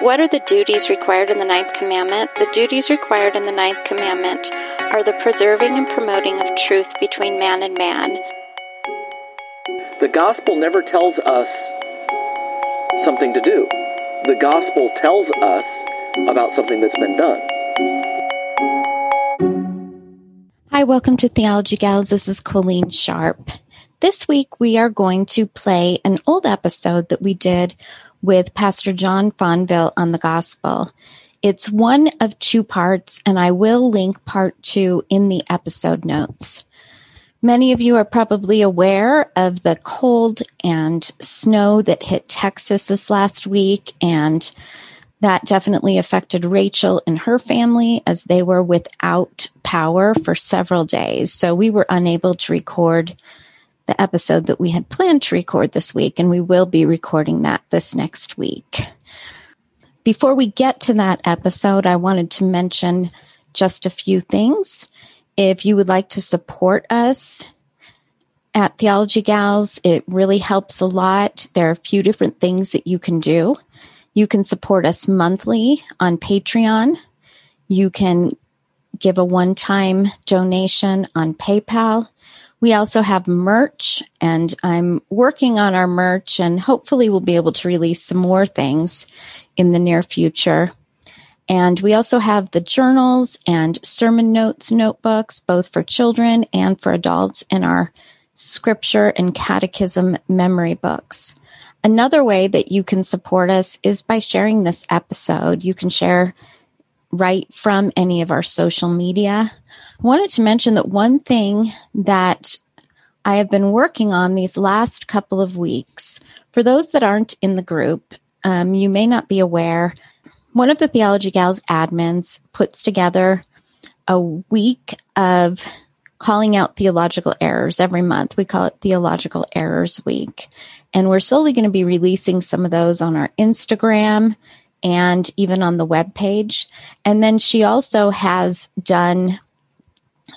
What are the duties required in the ninth commandment? The duties required in the ninth commandment are the preserving and promoting of truth between man and man. The gospel never tells us something to do. The gospel tells us about something that's been done. Hi, welcome to Theology Gals. This is Colleen Sharp. This week we are going to play an old episode that we did with Pastor John Fonville on the gospel. It's one of two parts, and I will link part two in the episode notes. Many of you are probably aware of the cold and snow that hit Texas this last week, and that definitely affected Rachel and her family as they were without power for several days. So we were unable to record the episode that we had planned to record this week, and we will be recording that this next week. Before we get to that episode, I wanted to mention just a few things. If you would like to support us at Theology Gals, it really helps a lot. There are a few different things that you can do. You can support us monthly on Patreon. You can give a one time donation on PayPal. We also have merch, and I'm working on our merch, and hopefully, we'll be able to release some more things in the near future. And we also have the journals and sermon notes notebooks, both for children and for adults, in our scripture and catechism memory books. Another way that you can support us is by sharing this episode. You can share right from any of our social media. Wanted to mention that one thing that I have been working on these last couple of weeks, for those that aren't in the group, um, you may not be aware, one of the Theology Gals admins puts together a week of calling out theological errors every month. We call it Theological Errors Week. And we're slowly going to be releasing some of those on our Instagram and even on the web page. And then she also has done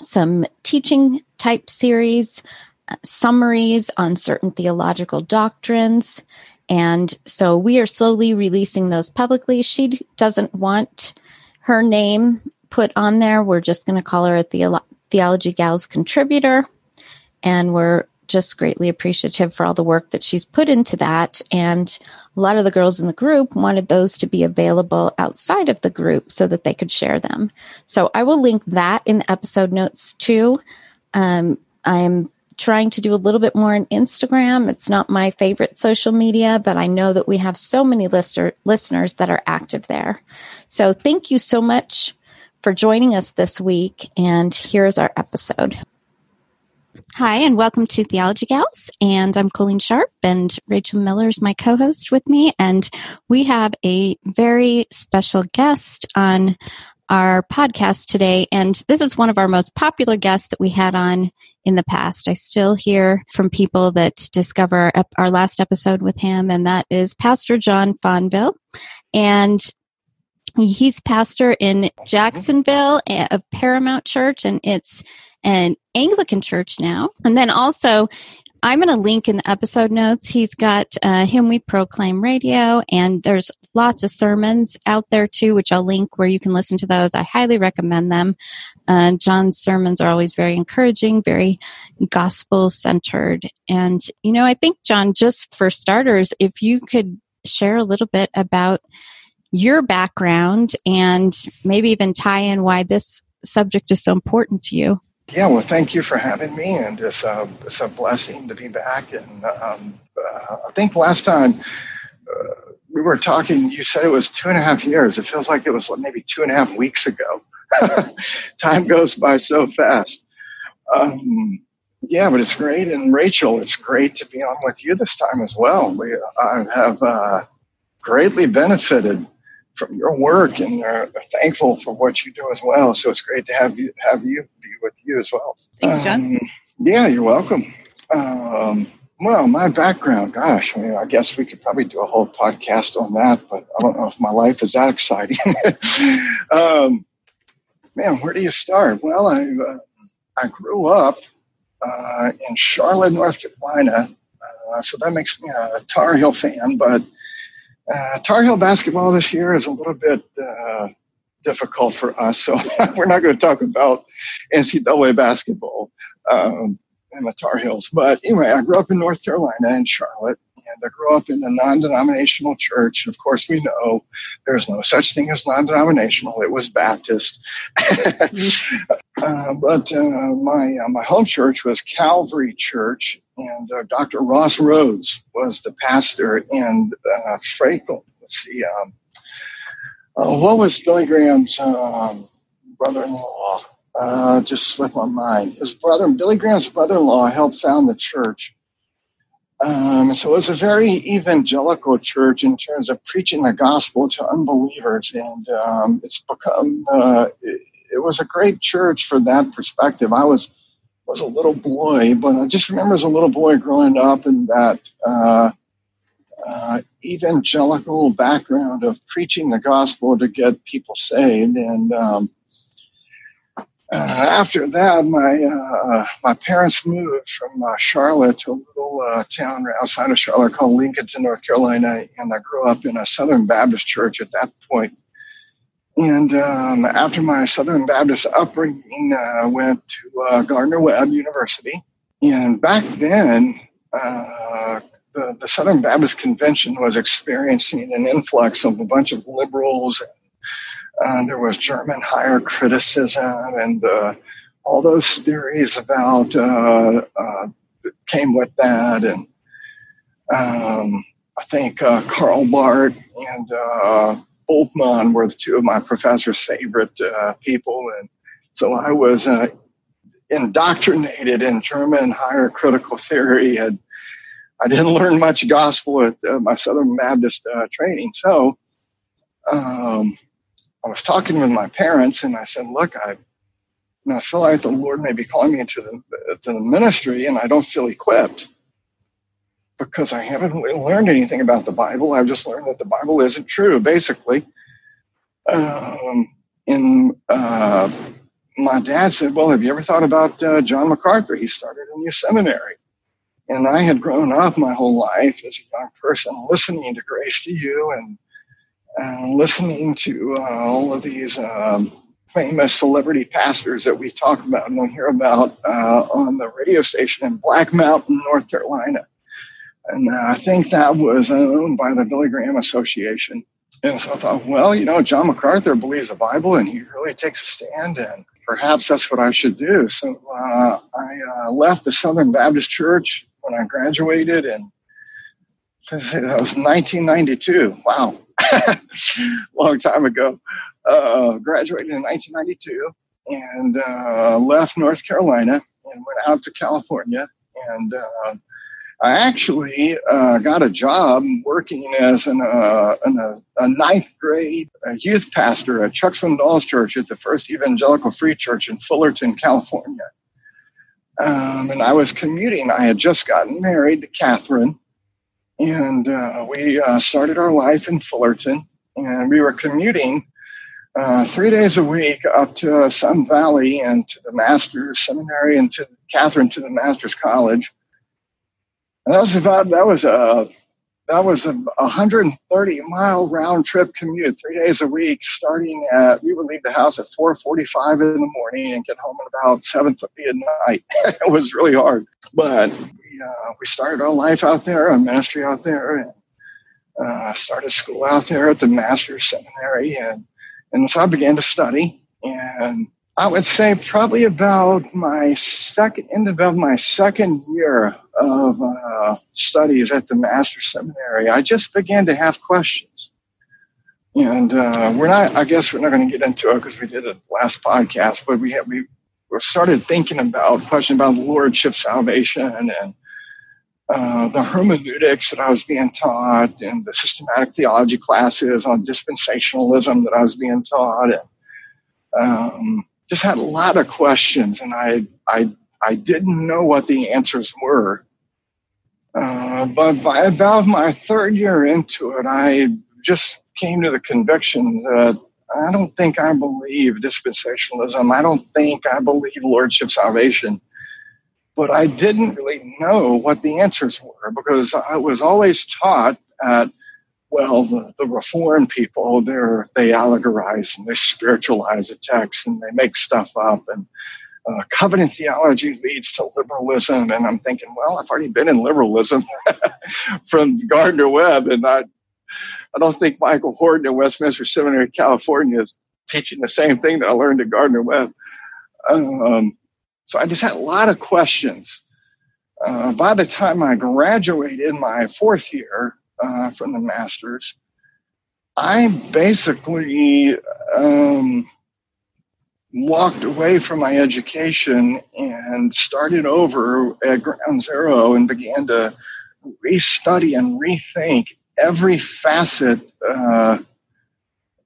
some teaching type series, uh, summaries on certain theological doctrines. And so we are slowly releasing those publicly. She doesn't want her name put on there. We're just going to call her a Theolo- Theology Gals contributor. And we're just greatly appreciative for all the work that she's put into that. And a lot of the girls in the group wanted those to be available outside of the group so that they could share them. So I will link that in the episode notes too. Um, I'm trying to do a little bit more on Instagram. It's not my favorite social media, but I know that we have so many lister- listeners that are active there. So thank you so much for joining us this week. And here's our episode. Hi, and welcome to Theology Gals. And I'm Colleen Sharp, and Rachel Miller is my co host with me. And we have a very special guest on our podcast today. And this is one of our most popular guests that we had on in the past. I still hear from people that discover our last episode with him, and that is Pastor John Fonville. And He's pastor in Jacksonville eh, of Paramount Church, and it's an Anglican church now. And then also, I'm going to link in the episode notes. He's got uh, Him We Proclaim Radio, and there's lots of sermons out there too, which I'll link where you can listen to those. I highly recommend them. Uh, John's sermons are always very encouraging, very gospel centered. And, you know, I think, John, just for starters, if you could share a little bit about your background and maybe even tie in why this subject is so important to you. Yeah, well, thank you for having me, and it's a, it's a blessing to be back. And um, uh, I think last time uh, we were talking, you said it was two and a half years. It feels like it was maybe two and a half weeks ago. Time goes by so fast. Um, yeah, but it's great. And Rachel, it's great to be on with you this time as well. We I have uh, greatly benefited from your work and are thankful for what you do as well. So it's great to have you have you with you as well. Thanks, John. Um, yeah, you're welcome. Um, well, my background, gosh, I mean, I guess we could probably do a whole podcast on that, but I don't know if my life is that exciting. um, man, where do you start? Well, I uh, I grew up uh, in Charlotte, North Carolina, uh, so that makes me a Tar Heel fan, but uh, Tar Heel basketball this year is a little bit uh, difficult for us, so we're not going to talk about NCAA basketball um, and the Tar Heels. But anyway, I grew up in North Carolina in Charlotte, and I grew up in a non-denominational church. Of course, we know there's no such thing as non-denominational. It was Baptist. uh, but uh, my uh, my home church was Calvary Church and uh, Dr. Ross Rhodes was the pastor in uh, Frankl. Let's see, um, uh, what was Billy Graham's um, brother-in-law? Uh, just slipped my mind. His brother, Billy Graham's brother-in-law, helped found the church. Um, so it was a very evangelical church in terms of preaching the gospel to unbelievers, and um, it's become. Uh, it, it was a great church for that perspective. I was was a little boy, but I just remember as a little boy growing up in that uh, uh, evangelical background of preaching the gospel to get people saved. And um, uh, after that, my uh, my parents moved from uh, Charlotte to a little uh, town outside of Charlotte called Lincolnton, North Carolina, and I grew up in a Southern Baptist church at that point. And um, after my Southern Baptist upbringing, I uh, went to Gardner Webb University. And back then, uh, the, the, Southern Baptist Convention was experiencing an influx of a bunch of liberals. And, uh, there was German higher criticism and uh, all those theories about uh, came with that. And um, I think Karl Barth and Bultmann were the two of my professor's favorite uh, people. And so I was uh, indoctrinated in German higher critical theory. And I didn't learn much gospel at uh, my Southern Baptist uh, training. So um, I was talking with my parents and I said, look, I, I feel like the Lord may be calling me into the, to the ministry and I don't feel equipped because I haven't really learned anything about the Bible. I've just learned that the Bible isn't true, basically. Um, and uh, my dad said, Well, have you ever thought about uh, John MacArthur? He started a new seminary. And I had grown up my whole life as a young person listening to Grace to You and uh, listening to uh, all of these um, famous celebrity pastors that we talk about and we hear about uh, on the radio station in Black Mountain, North Carolina. And uh, I think that was owned by the Billy Graham Association. And so I thought, well, you know, John MacArthur believes the Bible and he really takes a stand, and perhaps that's what I should do. So uh, I uh, left the Southern Baptist Church when I graduated, and that was 1992. Wow, long time ago. Uh, graduated in 1992 and uh, left North Carolina and went out to California and uh, I actually uh, got a job working as an, uh, an a, a, ninth grade youth pastor at Chuck Swindoll's church at the First Evangelical Free Church in Fullerton, California. Um, and I was commuting. I had just gotten married to Catherine, and uh, we uh, started our life in Fullerton. And we were commuting uh, three days a week up to Sun Valley and to the Master's Seminary and to Catherine to the Master's College. And that was about that was a that was a 130 mile round trip commute, three days a week, starting at, we would leave the house at 4.45 in the morning and get home at about 7.30 at night. it was really hard. But we, uh, we started our life out there, our ministry out there, and uh, started school out there at the Master's Seminary. And, and so I began to study. And I would say probably about my second, end of my second year of uh, studies at the Master Seminary, I just began to have questions. And uh, we're not, I guess we're not going to get into it because we did it last podcast, but we, have, we started thinking about questions about the Lordship salvation and uh, the hermeneutics that I was being taught and the systematic theology classes on dispensationalism that I was being taught. And, um, just had a lot of questions and I, I, I didn't know what the answers were. Uh, but by about my third year into it, I just came to the conviction that I don't think I believe dispensationalism. I don't think I believe lordship salvation. But I didn't really know what the answers were because I was always taught at, well, the, the reformed people, they're, they allegorize and they spiritualize the text and they make stuff up. And uh, covenant theology leads to liberalism. And I'm thinking, well, I've already been in liberalism from Gardner Webb, and I, I don't think Michael Horton at Westminster Seminary, California, is teaching the same thing that I learned at Gardner Webb. Um, so I just had a lot of questions. Uh, by the time I graduated in my fourth year uh, from the master's, I basically um, walked away from my education and started over at ground zero and began to restudy and rethink every facet uh,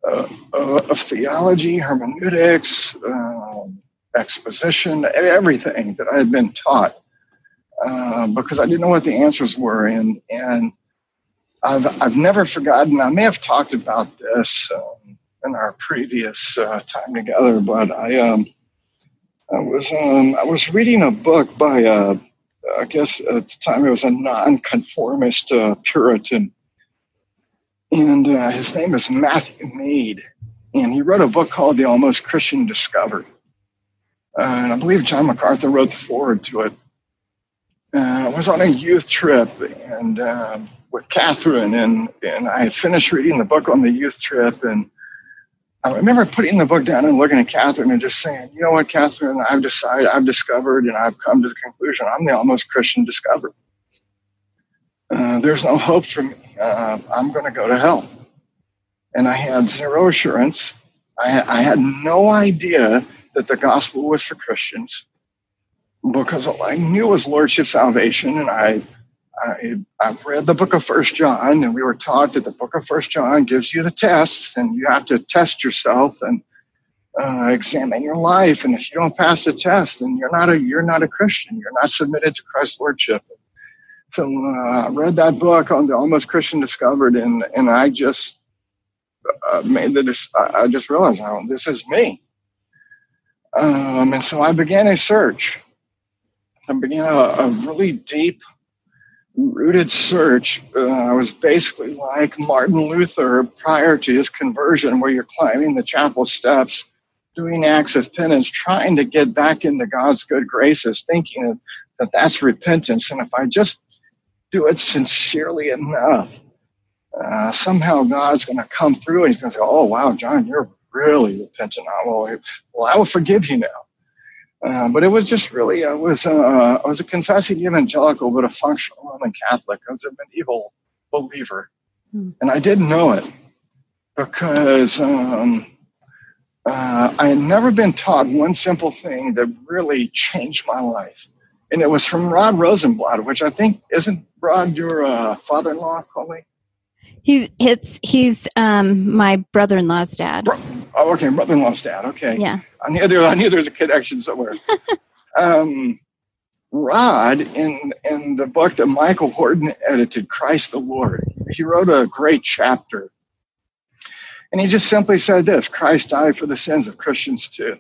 uh, of theology, hermeneutics, um, exposition, everything that I had been taught, uh, because I didn't know what the answers were, and and I've I've never forgotten. I may have talked about this. Um, in our previous uh, time together, but I um, I was um, I was reading a book by uh, I guess at the time it was a nonconformist uh, Puritan, and uh, his name is Matthew Mead, and he wrote a book called The Almost Christian Discovered, uh, and I believe John MacArthur wrote the foreword to it. Uh, I was on a youth trip and uh, with Catherine, and and I finished reading the book on the youth trip, and I remember putting the book down and looking at Catherine and just saying, you know what, Catherine, I've decided, I've discovered, and I've come to the conclusion I'm the almost Christian discovered. Uh, there's no hope for me. Uh, I'm going to go to hell. And I had zero assurance. I, I had no idea that the gospel was for Christians because all I knew was Lordship salvation, and I I, I've read the book of First John, and we were taught that the book of First John gives you the tests, and you have to test yourself and uh, examine your life. And if you don't pass the test, then you're not a you're not a Christian. You're not submitted to Christ's lordship. So uh, I read that book on the Almost Christian Discovered, and and I just uh, made the I just realized, oh, this is me. Um, and so I began a search. I began a, a really deep rooted search. Uh, I was basically like Martin Luther prior to his conversion, where you're climbing the chapel steps, doing acts of penance, trying to get back into God's good graces, thinking that that's repentance. And if I just do it sincerely enough, uh, somehow God's going to come through and he's going to say, Oh, wow, John, you're really repentant. Well, I will forgive you now. Uh, but it was just really, I was, uh, I was a confessing evangelical, but a functional Roman Catholic. I was a medieval believer. Hmm. And I didn't know it because um, uh, I had never been taught one simple thing that really changed my life. And it was from Rod Rosenbladt, which I think isn't Rod your uh, father-in-law, Colleen? He's it's he's um my brother in law's dad. Bro- oh, okay, brother in law's dad. Okay. Yeah. I knew there I knew there was a connection somewhere. um, Rod in in the book that Michael Horton edited, Christ the Lord, he wrote a great chapter. And he just simply said this Christ died for the sins of Christians too.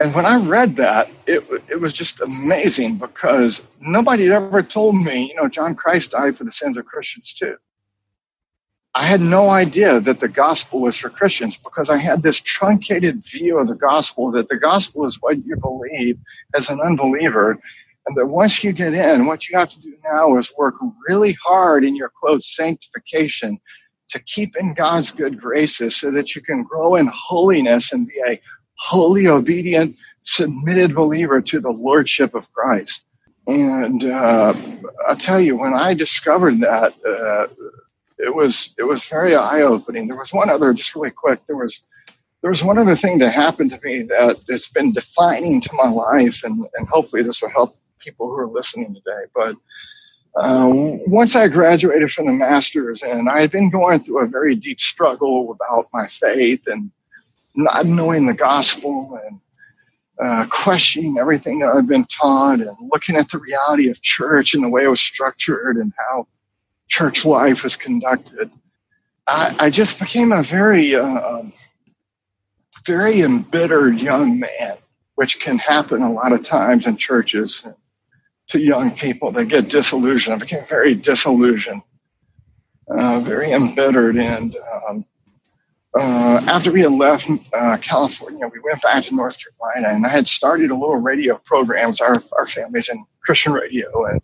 And when I read that, it, it was just amazing because nobody had ever told me, you know, John Christ died for the sins of Christians too. I had no idea that the gospel was for Christians because I had this truncated view of the gospel that the gospel is what you believe as an unbeliever. And that once you get in, what you have to do now is work really hard in your quote sanctification to keep in God's good graces so that you can grow in holiness and be a wholly obedient, submitted believer to the Lordship of Christ. And uh, I'll tell you, when I discovered that, uh, it was it was very eye opening. There was one other, just really quick. There was there was one other thing that happened to me that has been defining to my life, and and hopefully this will help people who are listening today. But um, once I graduated from the master's, and I had been going through a very deep struggle about my faith and not knowing the gospel and uh, questioning everything that I've been taught and looking at the reality of church and the way it was structured and how church life is conducted. I, I just became a very, uh, very embittered young man, which can happen a lot of times in churches to young people. They get disillusioned. I became very disillusioned, uh, very embittered. And um, uh, after we had left uh, California, we went back to North Carolina, and I had started a little radio program. Our our family's in Christian radio, and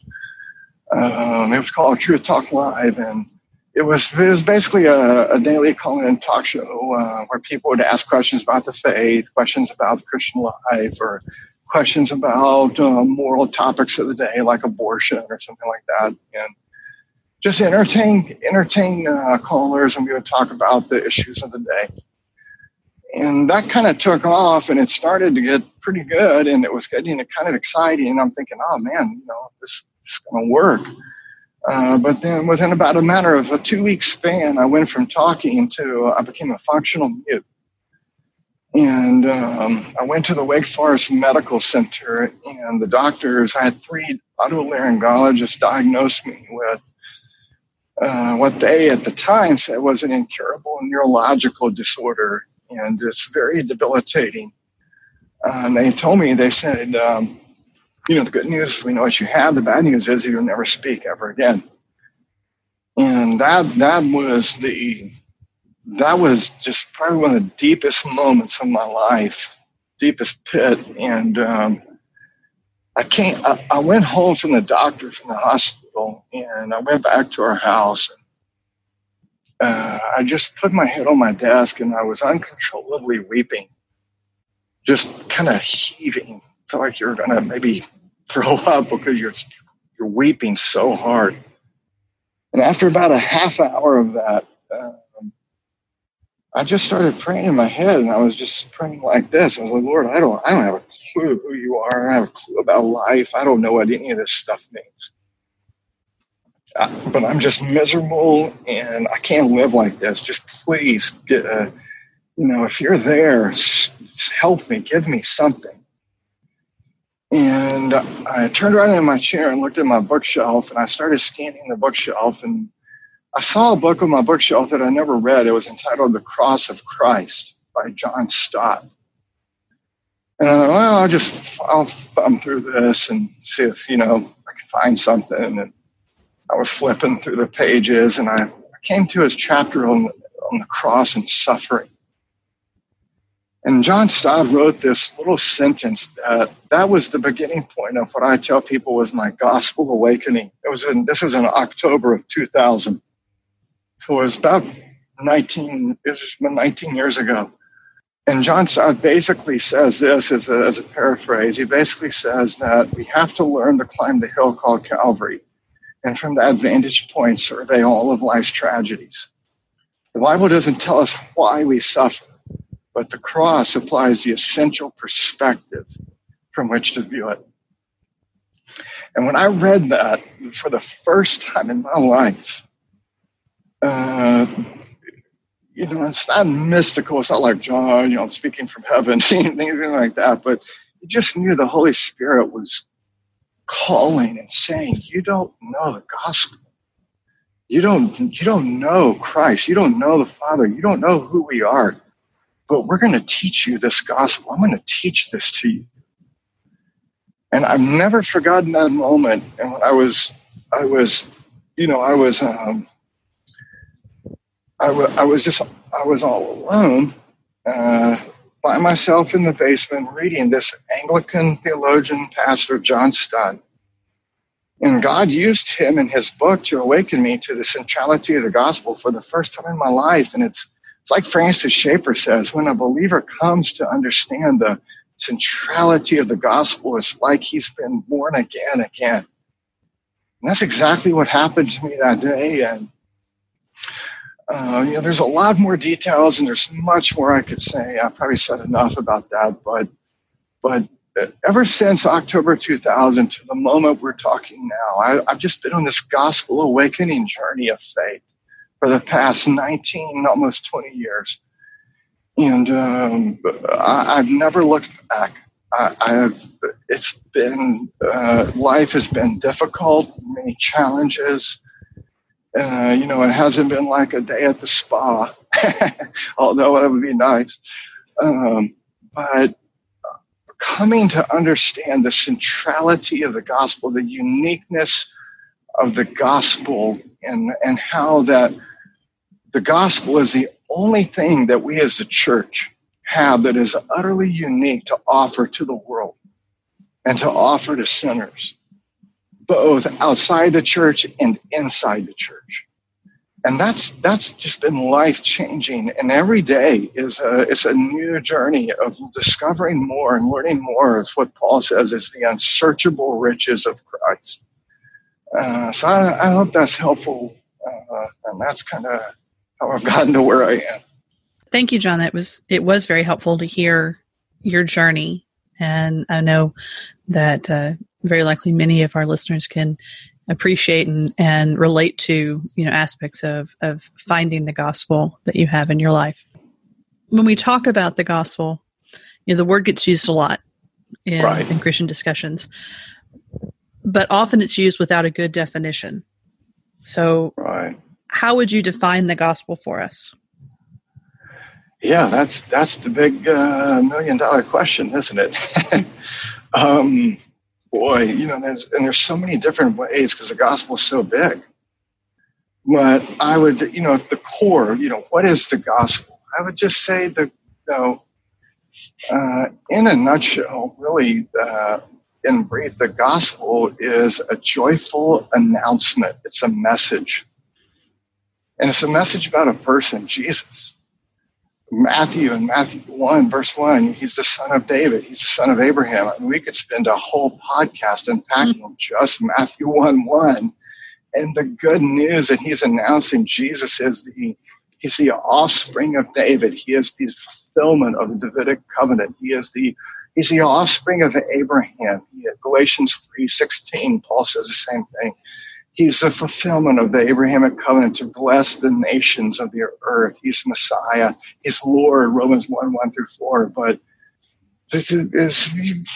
um, it was called Truth Talk Live, and it was it was basically a, a daily call-in talk show uh, where people would ask questions about the faith, questions about the Christian life, or questions about uh, moral topics of the day, like abortion or something like that, and just entertain entertain uh, callers, and we would talk about the issues of the day. And that kind of took off, and it started to get pretty good, and it was getting kind of exciting. I'm thinking, oh man, you know, this, is going to work. Uh, but then within about a matter of a two week span, I went from talking to I became a functional mute. And um, I went to the Wake Forest Medical Center, and the doctors, I had three otolaryngologists diagnose me with uh, what they at the time said was an incurable neurological disorder, and it's very debilitating. Uh, and they told me, they said, um, you know, the good news, is we know what you have. The bad news is you'll never speak ever again. And that that was the that was just probably one of the deepest moments of my life, deepest pit. And um, I can't. I, I, went home from the doctor from the hospital, and I went back to our house. And, uh, I just put my head on my desk, and I was uncontrollably weeping, just kind of heaving. Felt like you're gonna maybe throw up because you're you're weeping so hard. And after about a half hour of that, um, I just started praying in my head, and I was just praying like this. I was like, Lord, I don't, I don't have a clue who you are. I don't have a clue about life. I don't know what any of this stuff means. Uh, but I'm just miserable and I can't live like this. Just please, get, uh, you know, if you're there, help me, give me something. And I turned around in my chair and looked at my bookshelf and I started scanning the bookshelf and I saw a book on my bookshelf that I never read. It was entitled The Cross of Christ by John Stott. And I thought, well, I'll just I'll thumb through this and see if you know I can find something. And I was flipping through the pages, and I, came to his chapter on on the cross and suffering. And John Stott wrote this little sentence that that was the beginning point of what I tell people was my gospel awakening. It was in this was in October of 2000, so it was about 19. It was 19 years ago. And John Stott basically says this as a, as a paraphrase. He basically says that we have to learn to climb the hill called Calvary, and from that vantage point, survey all of life's tragedies. The Bible doesn't tell us why we suffer, but the cross applies the essential perspective from which to view it. And when I read that for the first time in my life, uh, you know, it's not mystical. It's not like John, you know, speaking from heaven, anything like that. But you just knew the Holy Spirit was calling and saying, You don't know the gospel. you don't you don't know Christ. You don't know the Father. You don't know who we are. But we're going to teach you this gospel. I'm going to teach this to you. And I've never forgotten that moment. And when I was, I was, you know, I was, um, I, w- I was just, I was all alone uh, by myself in the basement reading this Anglican theologian, Pastor John Stott. And God used him in his book to awaken me to the centrality of the gospel for the first time in my life. And it's, it's like Francis Schaeffer says when a believer comes to understand the centrality of the gospel, it's like he's been born again again. And that's exactly what happened to me that day. And uh, you know, there's a lot more details, and there's much more I could say. I probably said enough about that, but but ever since October 2000 to the moment we're talking now, I, I've just been on this gospel awakening journey of faith for the past 19, almost 20 years. And um, I, have never looked back. I, have it's been uh, life has been difficult, many challenges. Uh, you know, it hasn't been like a day at the spa, although that would be nice. Um, but coming to understand the centrality of the gospel, the uniqueness of the gospel, and, and how that the gospel is the only thing that we as a church have that is utterly unique to offer to the world and to offer to sinners, both outside the church and inside the church. And that's that's just been life changing. And every day is a it's a new journey of discovering more and learning more. It's what Paul says is the unsearchable riches of Christ. Uh, so I, I, hope that's helpful, uh, and that's kind of how I've gotten to where I am. Thank you, John. That was it was very helpful to hear your journey, and I know that uh, very likely many of our listeners can appreciate and, and relate to you know aspects of of finding the gospel that you have in your life. When we talk about the gospel, you know the word gets used a lot in, right. in Christian discussions, but often it's used without a good definition. So, right how would you define the gospel for us? Yeah, that's that's the big uh, million dollar question, isn't it? um, boy, you know, there's and there's so many different ways because the gospel is so big. But I would, you know, at the core, you know, what is the gospel? I would just say the, you know, uh, in a nutshell, really, uh, in brief, the gospel is a joyful announcement. It's a message and it's a message about a person, Jesus. Matthew in Matthew 1, verse 1, he's the son of David. He's the son of Abraham. I mean, we could spend a whole podcast unpacking mm-hmm. just Matthew 1 1. And the good news that he's announcing Jesus is the he's the offspring of David. He is the fulfillment of the Davidic covenant. He is the he's the offspring of Abraham. Galatians 3:16, Paul says the same thing. He's the fulfillment of the Abrahamic covenant to bless the nations of the earth. He's Messiah. He's Lord, Romans 1 1 through 4. But this is,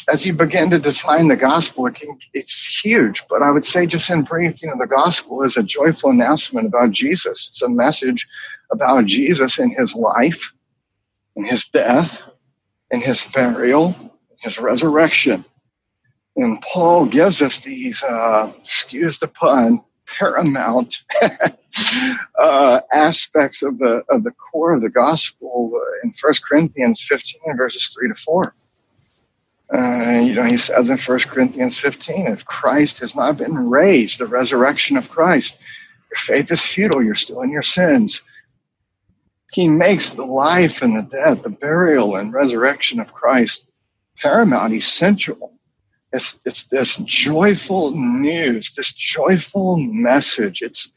as you begin to define the gospel, it can, it's huge. But I would say, just in brief, you know, the gospel is a joyful announcement about Jesus. It's a message about Jesus and his life, and his death, and his burial, his resurrection. And Paul gives us these, uh, excuse the pun, paramount uh, aspects of the of the core of the gospel in 1 Corinthians 15 verses 3 to 4. Uh, you know, he says in 1 Corinthians 15, if Christ has not been raised, the resurrection of Christ, your faith is futile, you're still in your sins. He makes the life and the death, the burial and resurrection of Christ paramount, essential it's, it's this joyful news, this joyful message. It's,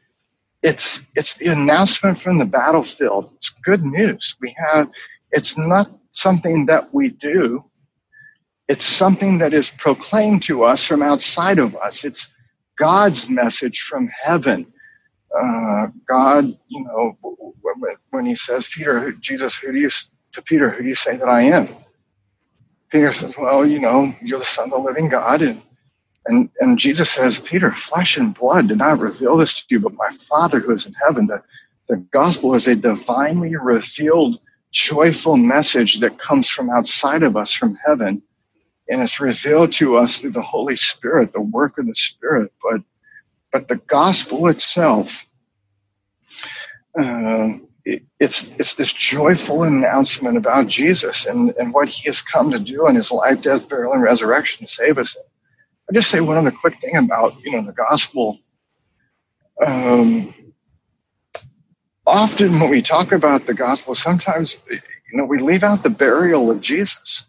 it's, it's the announcement from the battlefield. It's good news. We have, it's not something that we do. It's something that is proclaimed to us from outside of us. It's God's message from heaven. Uh, God, you know, when, he says, Peter, Jesus, who do you, to Peter, who do you say that I am? Peter says, Well, you know, you're the Son of the living God. And And, and Jesus says, Peter, flesh and blood did not reveal this to you, but my Father who is in heaven. The, the gospel is a divinely revealed, joyful message that comes from outside of us, from heaven. And it's revealed to us through the Holy Spirit, the work of the Spirit. But, but the gospel itself, uh, it's, it's this joyful announcement about Jesus and, and what he has come to do in his life, death, burial, and resurrection to save us. I just say one other quick thing about you know the gospel. Um, often when we talk about the gospel, sometimes you know we leave out the burial of Jesus.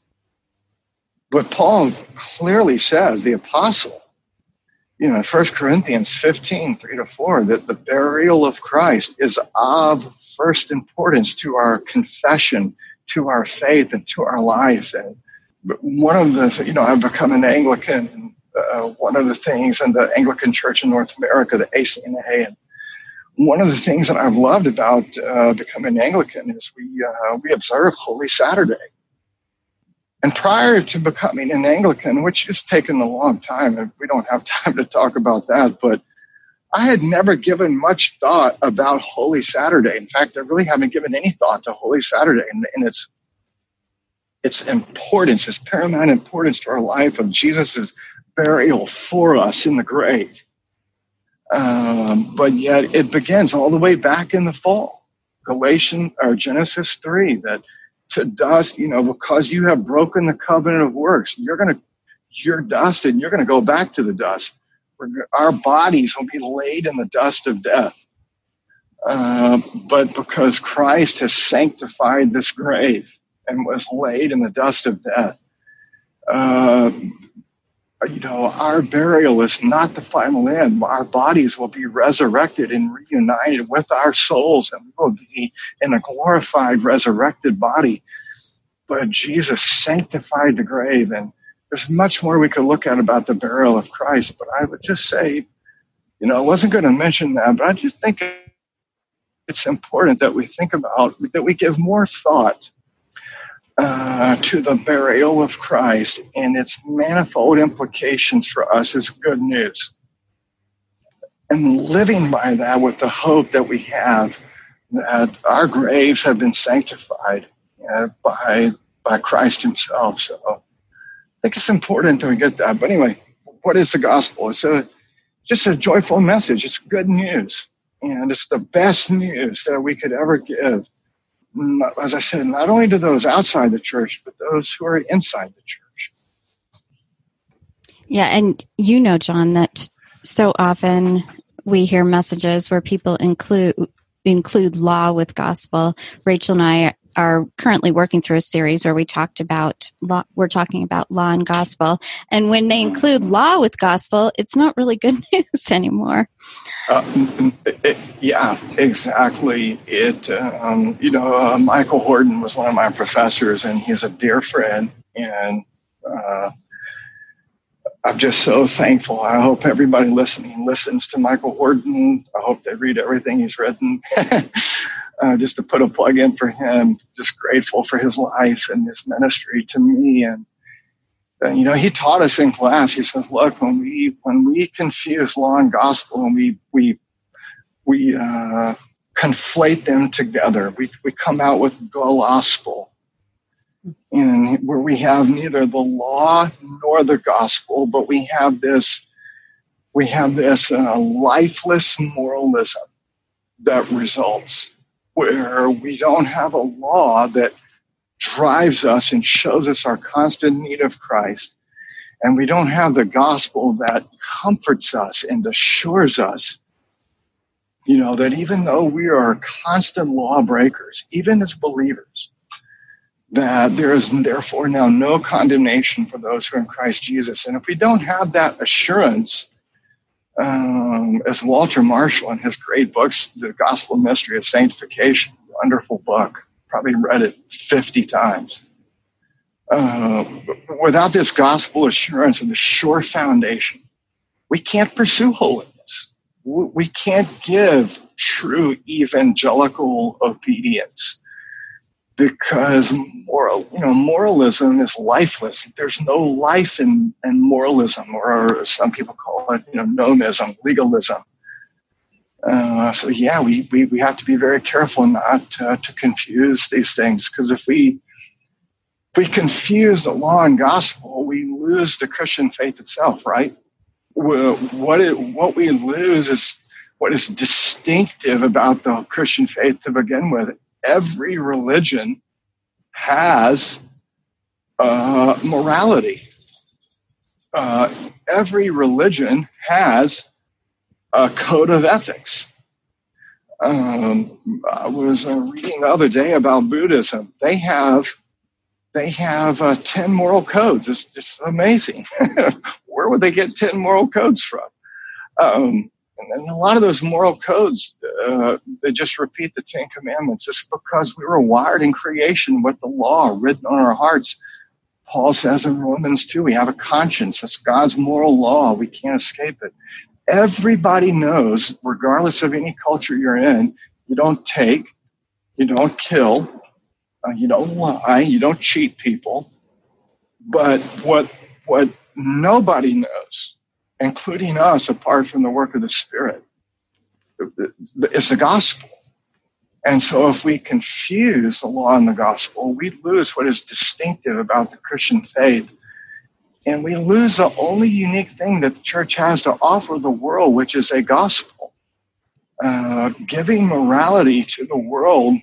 But Paul clearly says, the apostle, you know, in 1 Corinthians 15, 3 to 4, that the burial of Christ is of first importance to our confession, to our faith, and to our life. And one of the, you know, I've become an Anglican, and uh, one of the things in the Anglican Church in North America, the ACNA, and one of the things that I've loved about uh, becoming Anglican is we uh, we observe Holy Saturday. And prior to becoming an Anglican, which has taken a long time, and we don't have time to talk about that, but I had never given much thought about Holy Saturday. In fact, I really haven't given any thought to Holy Saturday and, and its its importance, its paramount importance to our life of Jesus's burial for us in the grave. Um, but yet it begins all the way back in the fall. Galatians or Genesis 3 that to dust, you know, because you have broken the covenant of works, you're going to, you're dusted and you're going to go back to the dust. Our bodies will be laid in the dust of death. Uh, but because Christ has sanctified this grave and was laid in the dust of death, uh, Uh, you know, our burial is not the final end. Our bodies will be resurrected and reunited with our souls, and we will be in a glorified, resurrected body. But Jesus sanctified the grave, and there's much more we could look at about the burial of Christ. But I would just say, you know, I wasn't going to mention that, but I just think it's important that we think about, that we give more thought uh, to the burial of Christ and its manifold implications for us is good news. And living by that with the hope that we have that our graves have been sanctified uh, by by Christ Himself. So I think it's important that we get that. But anyway, what is the gospel? It's a just a joyful message. It's good news, and it's the best news that we could ever give Mm, as I said, not only to those outside the church, but those who are inside the church. Yeah, and you know, John, that so often we hear messages where people include include law with gospel. Rachel and I are currently working through a series where we talked about law, we're talking about law and gospel and when they include law with gospel it's not really good news anymore uh, it, yeah exactly it um, you know uh, michael horton was one of my professors and he's a dear friend and uh, I'm just so thankful. I hope everybody listening listens to Michael Horton. I hope they read everything he's written. uh, just to put a plug in for him. Just grateful for his life and his ministry to me. And, uh, you know, he taught us in class. He says, "Look, when we when we confuse law and gospel, and we we we uh, conflate them together, we we come out with gospel." And where we have neither the law nor the gospel, but we have this, we have this uh, lifeless moralism that results where we don't have a law that drives us and shows us our constant need of Christ. And we don't have the gospel that comforts us and assures us, you know, that even though we are constant lawbreakers, even as believers, that there is therefore now no condemnation for those who are in Christ Jesus. And if we don't have that assurance, um, as Walter Marshall in his great books, The Gospel Mystery of Sanctification, wonderful book, probably read it 50 times. Uh, without this gospel assurance and the sure foundation, we can't pursue holiness. We can't give true evangelical obedience. Because moral, you know, moralism is lifeless. There's no life in, in moralism, or some people call it, you know, nomism, legalism. Uh, so yeah, we, we, we have to be very careful not uh, to confuse these things because if we if we confuse the law and gospel, we lose the Christian faith itself, right? What it, what we lose is what is distinctive about the Christian faith to begin with. Every religion has uh, morality. Uh, every religion has a code of ethics. Um, I was uh, reading the other day about Buddhism. They have they have uh, 10 moral codes. It's, it's amazing. Where would they get 10 moral codes from? Um, and, a lot of those moral codes, uh, they just repeat the Ten Commandments. It's because we were wired in creation with the law written on our hearts. Paul says in Romans 2, we have a conscience. That's God's moral law. We can't escape it. Everybody knows, regardless of any culture you're in, you don't take, you don't kill, uh, you don't lie. You don't cheat people. But what what nobody knows, including us, apart from the work of the Spirit, is the gospel. And so, if we confuse the law and the gospel, we lose what is distinctive about the Christian faith. And we lose the only unique thing that the church has to offer the world, which is a gospel. Uh, giving morality to the world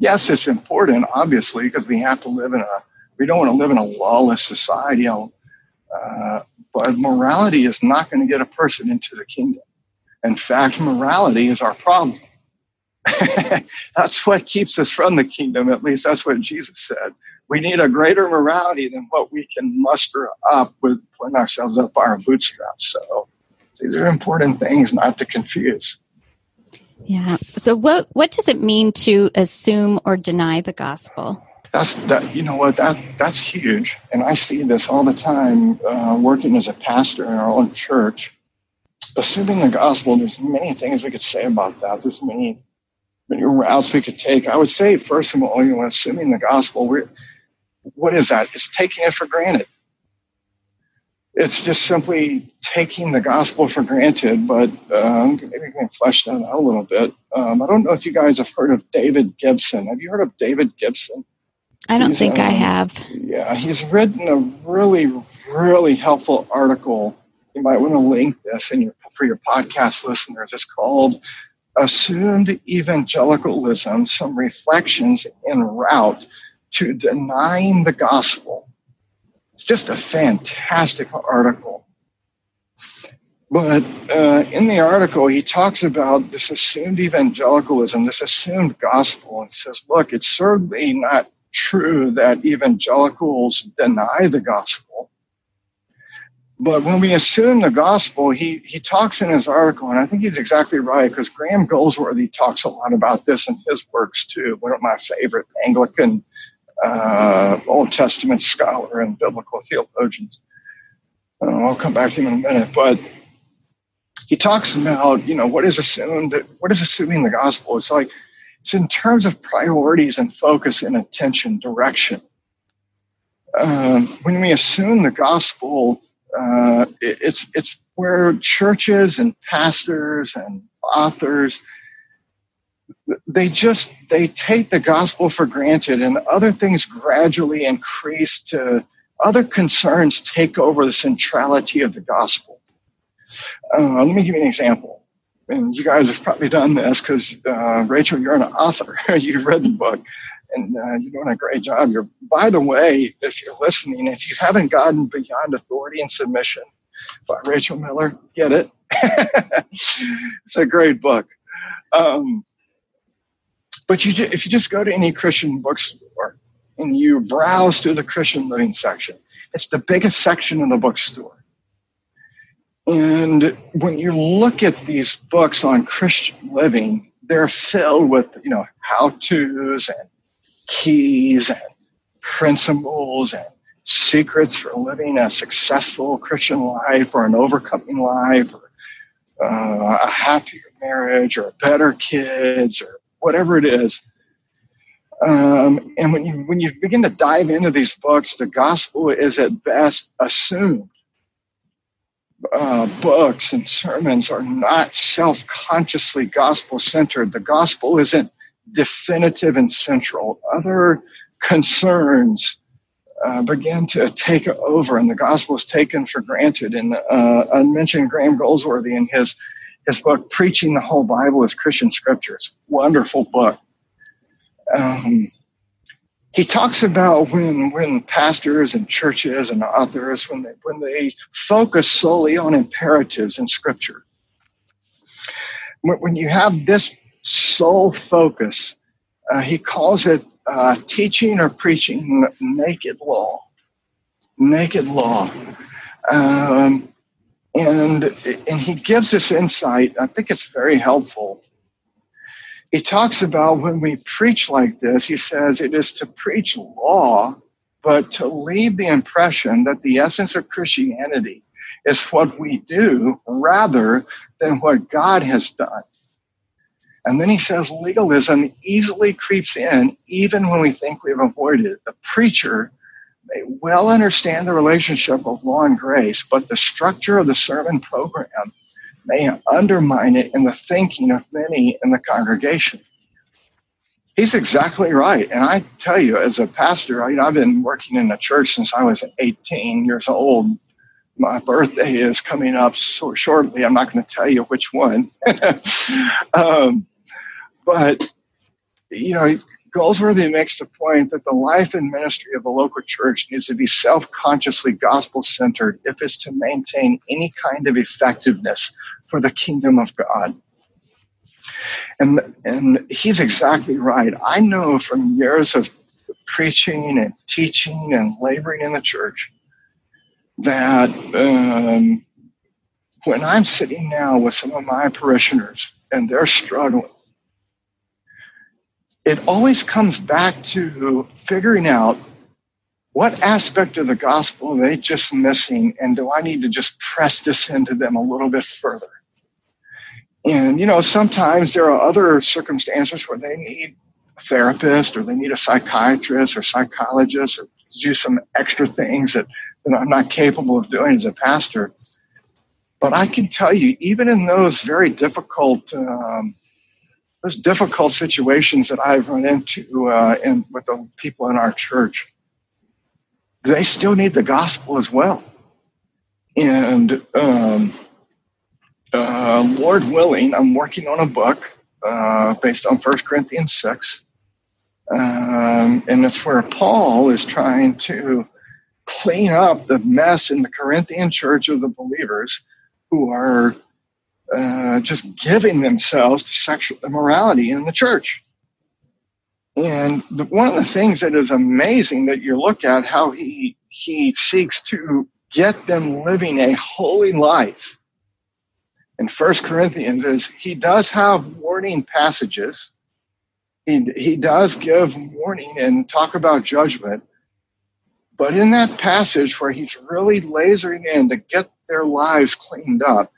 yes, it's important, obviously, because we have to live in a, we don't want to live in a lawless society. Uh, but morality is not going to get a person into the kingdom. In fact, morality is our problem. that's what keeps us from the kingdom. At least that's what Jesus said. We need a greater morality than what we can muster up with putting ourselves up by our bootstraps. So these are important things not to confuse. Yeah. So what what does it mean to assume or deny the gospel? That's that. You know what? That that's huge, and I see this all the time uh, working as a pastor in our own church. Assuming the gospel, there's many things we could say about that. There's many many routes we could take. I would say, first of all, you know, assuming the gospel, what is that? It's taking it for granted it's just simply taking the gospel for granted, but um, maybe we can flesh that out a little bit. Um, I don't know if you guys have heard of David Gibson. Have you heard of David Gibson? I don't he's, think um, I have. Yeah, he's written a really, really helpful article. You might want to link this in your, for your podcast listeners. It's called Assumed Evangelicalism Some Reflections en Route to Denying the Gospel it's just a fantastic article. But uh, in the article, he talks about this assumed evangelicalism, this assumed gospel, and says, look, it's certainly not true that evangelicals deny the gospel. But when we assume the gospel, he, he talks in his article, and I think he's exactly right because Graham Goldsworthy talks a lot about this in his works too. One of my favorite Anglican uh, Old Testament scholar and biblical theologians. Uh, I'll come back to him in a minute, but he talks about you know what is assumed, what is assuming the gospel. It's like it's in terms of priorities and focus and attention, direction. Um, when we assume the gospel, uh, it, it's it's where churches and pastors and authors they just they take the gospel for granted and other things gradually increase to other concerns take over the centrality of the gospel uh, let me give you an example and you guys have probably done this because uh, rachel you're an author. You've read the book and uh, you're doing a great job. You're by the way if you're listening if you haven't gotten beyond authority and submission by rachel miller get it. It's a great book. Um, but you, if you just go to any Christian bookstore and you browse through the Christian living section, it's the biggest section in the bookstore. And when you look at these books on Christian living, they're filled with, you know, how-tos and keys and principles and secrets for living a successful Christian life or an overcoming life or uh, a happier marriage or better kids or whatever it is. Um, and when you when you begin to dive into these books, the gospel is at best assumed. Uh, books and sermons are not self-consciously gospel-centered. The gospel isn't definitive and central. Other concerns uh, begin to take over, and the gospel is taken for granted. And uh, I mentioned Graham Goldsworthy in his his book, Preaching the Whole Bible as Christian Scripture. Scriptures. Wonderful book. Um, he talks about when when pastors and churches and authors when they when they focus solely on imperatives in Scripture. When, when you have this sole focus, uh, he calls it uh, teaching or preaching naked law. Naked law. Um, and, and he gives this insight. I think it's very helpful. He talks about when we preach like this, he says it is to preach law, but to leave the impression that the essence of Christianity is what we do rather than what God has done. And then he says legalism easily creeps in even when we think we've avoided it. The preacher may well understand the relationship of law and grace, but the structure of the sermon program may undermine it in the thinking of many in the congregation. He's exactly right. And I tell you, as a pastor, I, have been working in the church since I was 18 years old. My birthday is coming up so shortly. I'm not going to tell you which one. um, but, you know, Goldsworthy makes the point that the life and ministry of a local church needs to be self consciously gospel centered if it's to maintain any kind of effectiveness for the kingdom of God. And, and he's exactly right. I know from years of preaching and teaching and laboring in the church that um, when I'm sitting now with some of my parishioners and they're struggling, it always comes back to figuring out what aspect of the gospel are they just missing and do I need to just press this into them a little bit further? And, you know, sometimes there are other circumstances where they need a therapist or they need a psychiatrist or psychologist or do some extra things that, that I'm not capable of doing as a pastor. But I can tell you, even in those very difficult um, those difficult situations that I've run into uh, in, with the people in our church, they still need the gospel as well. And um, uh, Lord willing, I'm working on a book uh, based on 1 Corinthians 6. Um, and it's where Paul is trying to clean up the mess in the Corinthian church of the believers who are uh, just giving themselves to sexual immorality in the church. And the, one of the things that is amazing that you look at how he he seeks to get them living a holy life in First Corinthians is he does have warning passages. He, he does give warning and talk about judgment. But in that passage where he's really lasering in to get their lives cleaned up,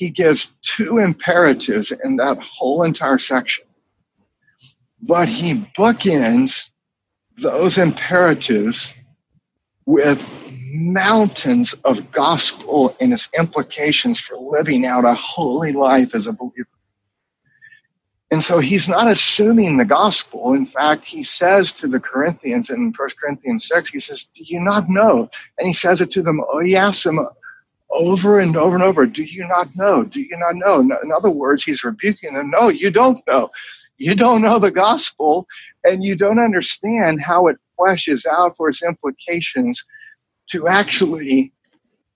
he gives two imperatives in that whole entire section. But he bookends those imperatives with mountains of gospel and its implications for living out a holy life as a believer. And so he's not assuming the gospel. In fact, he says to the Corinthians in 1 Corinthians 6, he says, Do you not know? And he says it to them, oh, yes, over and over and over. Do you not know? Do you not know? In other words, he's rebuking them. No, you don't know. You don't know the gospel and you don't understand how it fleshes out for its implications to actually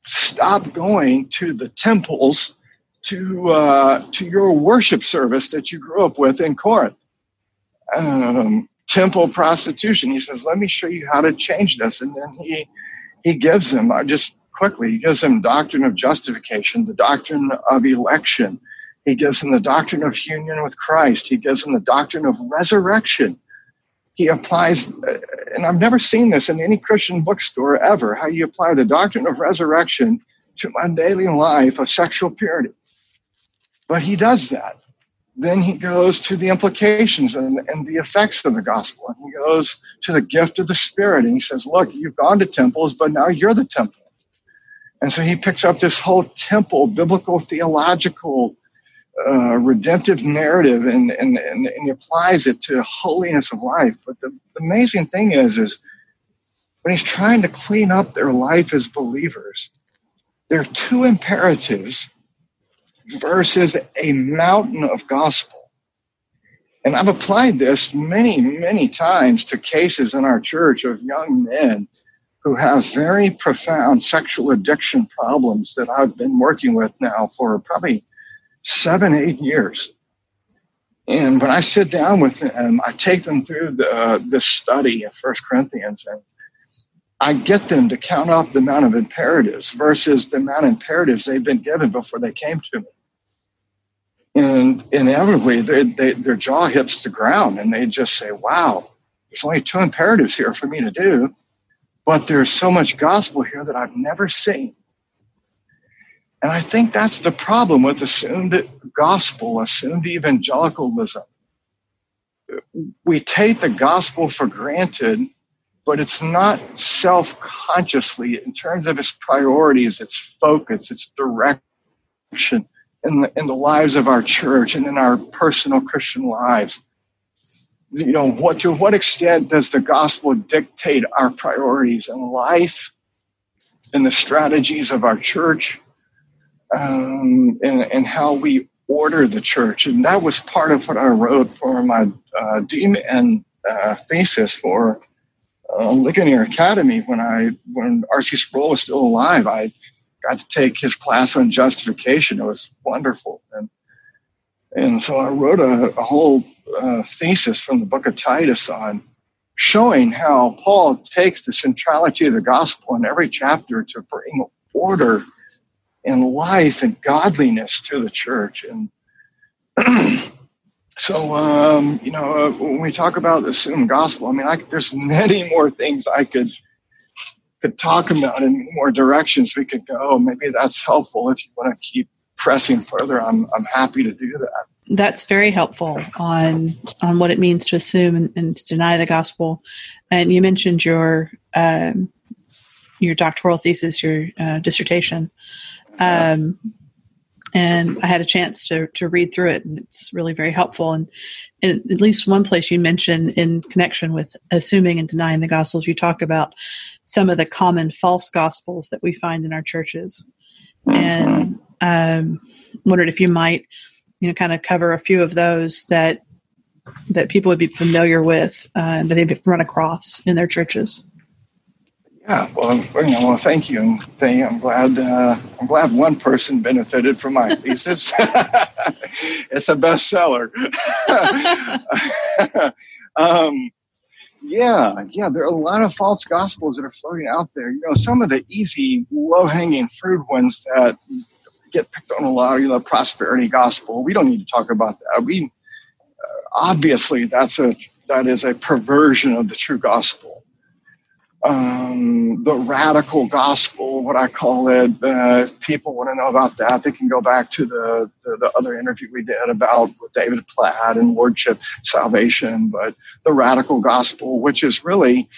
stop going to the temples to uh, to your worship service that you grew up with in Corinth. Um, temple prostitution. He says, "Let me show you how to change this," and then he he gives them. I just quickly. He gives them doctrine of justification, the doctrine of election. He gives them the doctrine of union with Christ. He gives them the doctrine of resurrection. He applies, uh, and I've never seen this in any Christian bookstore ever, how you apply the doctrine of resurrection to my daily life of sexual purity. But he does that. then he goes to the implications and, and the effects of the gospel. And he goes to the gift of the Spirit. And he says, Look, you've gone to temples, but now you're the temple. And so he picks up this whole temple, biblical, theological, uh, redemptive narrative and, and, and, and, he applies it to holiness of life. But the, the amazing thing is, is when he's trying to clean up their life as believers, there are two imperatives versus a mountain of gospel. And I've applied this many, many times to cases in our church of young men who have very profound sexual addiction problems that I've been working with now for probably seven, eight years. And when I sit down with them, I take them through the, uh, study of First Corinthians, and I get them to count up the amount of imperatives versus the amount of imperatives they've been given before they came to me. And inevitably, they, they, their jaw hits the ground and they just say, wow, there's only two imperatives here for me to do, but there's so much gospel here that I've never seen. And I think that's the problem with assumed gospel, assumed evangelicalism. We take the gospel for granted, but it's not self consciously in terms of its priorities, its focus, its direction in the, in the lives of our church and in our personal Christian lives. You know, what to what extent does the gospel dictate our priorities in life, in the strategies of our church, um, and, and how we order the church? And that was part of what I wrote for my uh, DMin uh, thesis for uh, Ligonier Academy when I when R.C. Sproul was still alive. I got to take his class on justification. It was wonderful. And, and so I wrote a, a whole uh, thesis from the book of Titus on showing how Paul takes the centrality of the gospel in every chapter to bring order and life and godliness to the church. And so, um, you know, uh, when we talk about the assumed gospel, I mean, I, there's many more things I could could talk about in more directions we could go. Maybe that's helpful if you want to keep pressing further. I'm I'm happy to do that. That's very helpful on on what it means to assume and, and to deny the gospel. And you mentioned your um, your doctoral thesis, your uh, dissertation. Um, and I had a chance to to read through it, and it's really very helpful. And, at least one place you mentioned in connection with assuming and denying the gospels, you talk about some of the common false gospels that we find in our churches. And um, wondered if you might, you know, kind of cover a few of those that that people would be familiar with uh, that they've run across in their churches. Yeah, well, well, thank you. I'm glad. Uh, I'm glad one person benefited from my thesis. it's a bestseller. um, yeah, yeah, there are a lot of false gospels that are floating out there. You know, some of the easy, low hanging fruit ones that get picked on a lot, you know, prosperity gospel. We don't need to talk about that. We uh, obviously that's a that is a perversion of the true gospel um, the radical gospel, what I call it. Uh, if people want to know about that, they can go back to the, the, the, other interview we did about David Platt and lordship salvation. But the radical gospel, which is really,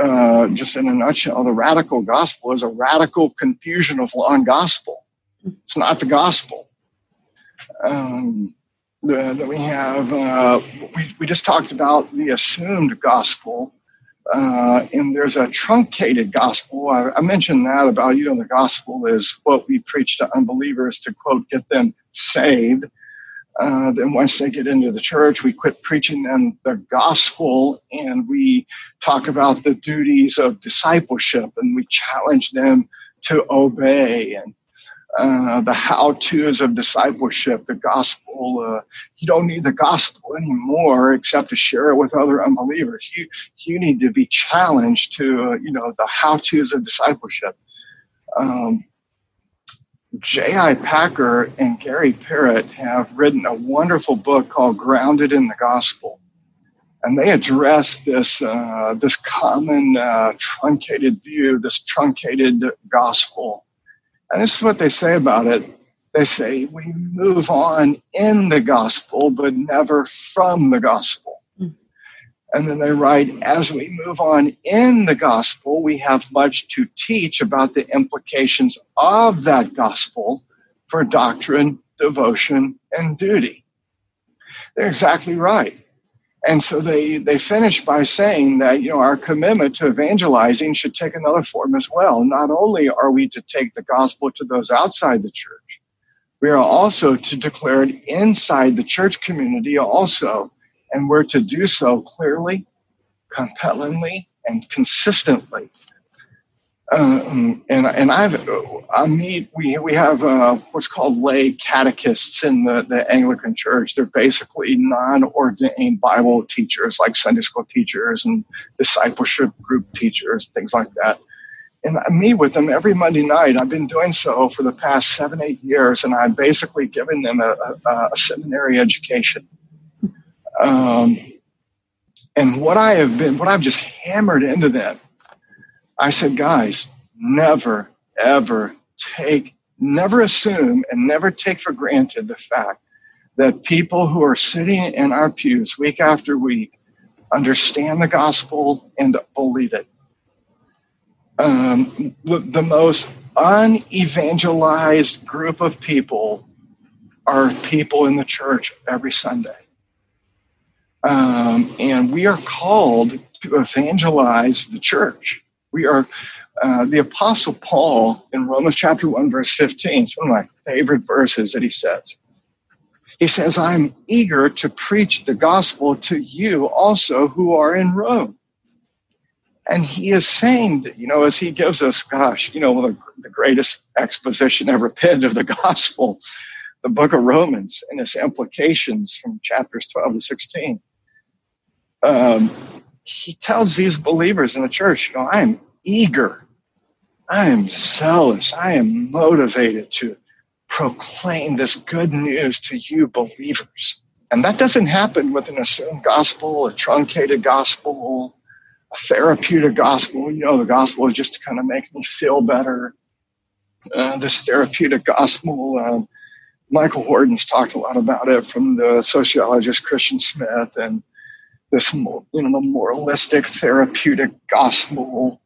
uh, just in a nutshell, the radical gospel is a radical confusion of law and gospel. It's not the gospel. Um, that we have, uh, we, we just talked about the assumed gospel uh, and there's a truncated gospel. I, I, mentioned that about, you know, the gospel is what we preach to unbelievers to, quote, get them saved. Uh, then once they get into the church, we quit preaching them the gospel and we talk about the duties of discipleship and we challenge them to obey and uh, the how to's of discipleship, the gospel. Uh, you don't need the gospel anymore except to share it with other unbelievers. You you need to be challenged to uh, you know the how to's of discipleship. Um, J.I. Packer and Gary Parrett have written a wonderful book called Grounded in the Gospel. And they address this, uh, this common uh, truncated view, this truncated gospel and this is what they say about it. they say we move on in the gospel, but never from the gospel. Mm. And then they write, as we move on in the gospel, we have much to teach about the implications of that gospel for doctrine, devotion, and duty. They're exactly right. And so they, they finish by saying that, you know, our commitment to evangelizing should take another form as well. Not only are we to take the gospel to those outside the church, we are also to declare it inside the church community also. And we're to do so clearly, compellingly, and consistently. Um, and and I've I meet we we have uh, what's called lay catechists in the, the Anglican Church. They're basically non-ordained Bible teachers, like Sunday school teachers and discipleship group teachers, things like that. And I meet with them every Monday night. I've been doing so for the past seven, eight years, and I'm basically giving them a, a, a seminary education. Um, and what I have been, what I've just hammered into them I said, guys, never, ever take, never assume and never take for granted the fact that people who are sitting in our pews week after week understand the gospel and believe it. Um, the, the most unevangelized group of people are people in the church every Sunday. Um, and we are called to evangelize the church we are uh, the apostle paul in romans chapter 1 verse 15 it's one of my favorite verses that he says. He says i'm eager to preach the gospel to you also who are in rome. And he is saying that, you know as he gives us gosh you know the, the greatest exposition ever penned of the gospel the book of romans and its implications from chapters 12 to 16 um, he tells these believers in the church, you know, I am eager. I am zealous. I am motivated to proclaim this good news to you believers. And that doesn't happen with an assumed gospel, a truncated gospel, a therapeutic gospel. You know, the gospel is just to kind of make me feel better. Uh, this therapeutic gospel, uh, Michael Horton's talked a lot about it from the sociologist Christian Smith and this, you know, the moralistic therapeutic gospel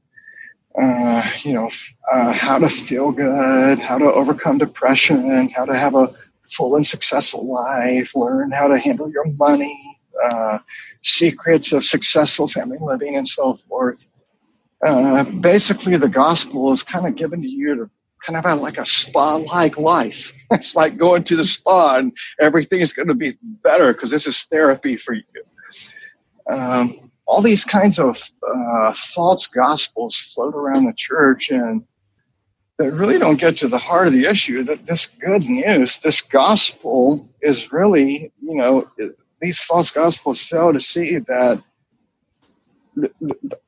uh, you know, uh, how to feel good, how to overcome depression, how to have a full and successful life, learn how to handle your money, uh, secrets of successful family living, and so forth. Uh, basically, the gospel is kind of given to you to kind of have like a spa-like life. It's like going to the spa and everything is going to be better because this is therapy for you. Um, all these kinds of uh, false gospels float around the church and that really don't get to the heart of the issue that this good news, this gospel is really, you know, these false gospels fail to see that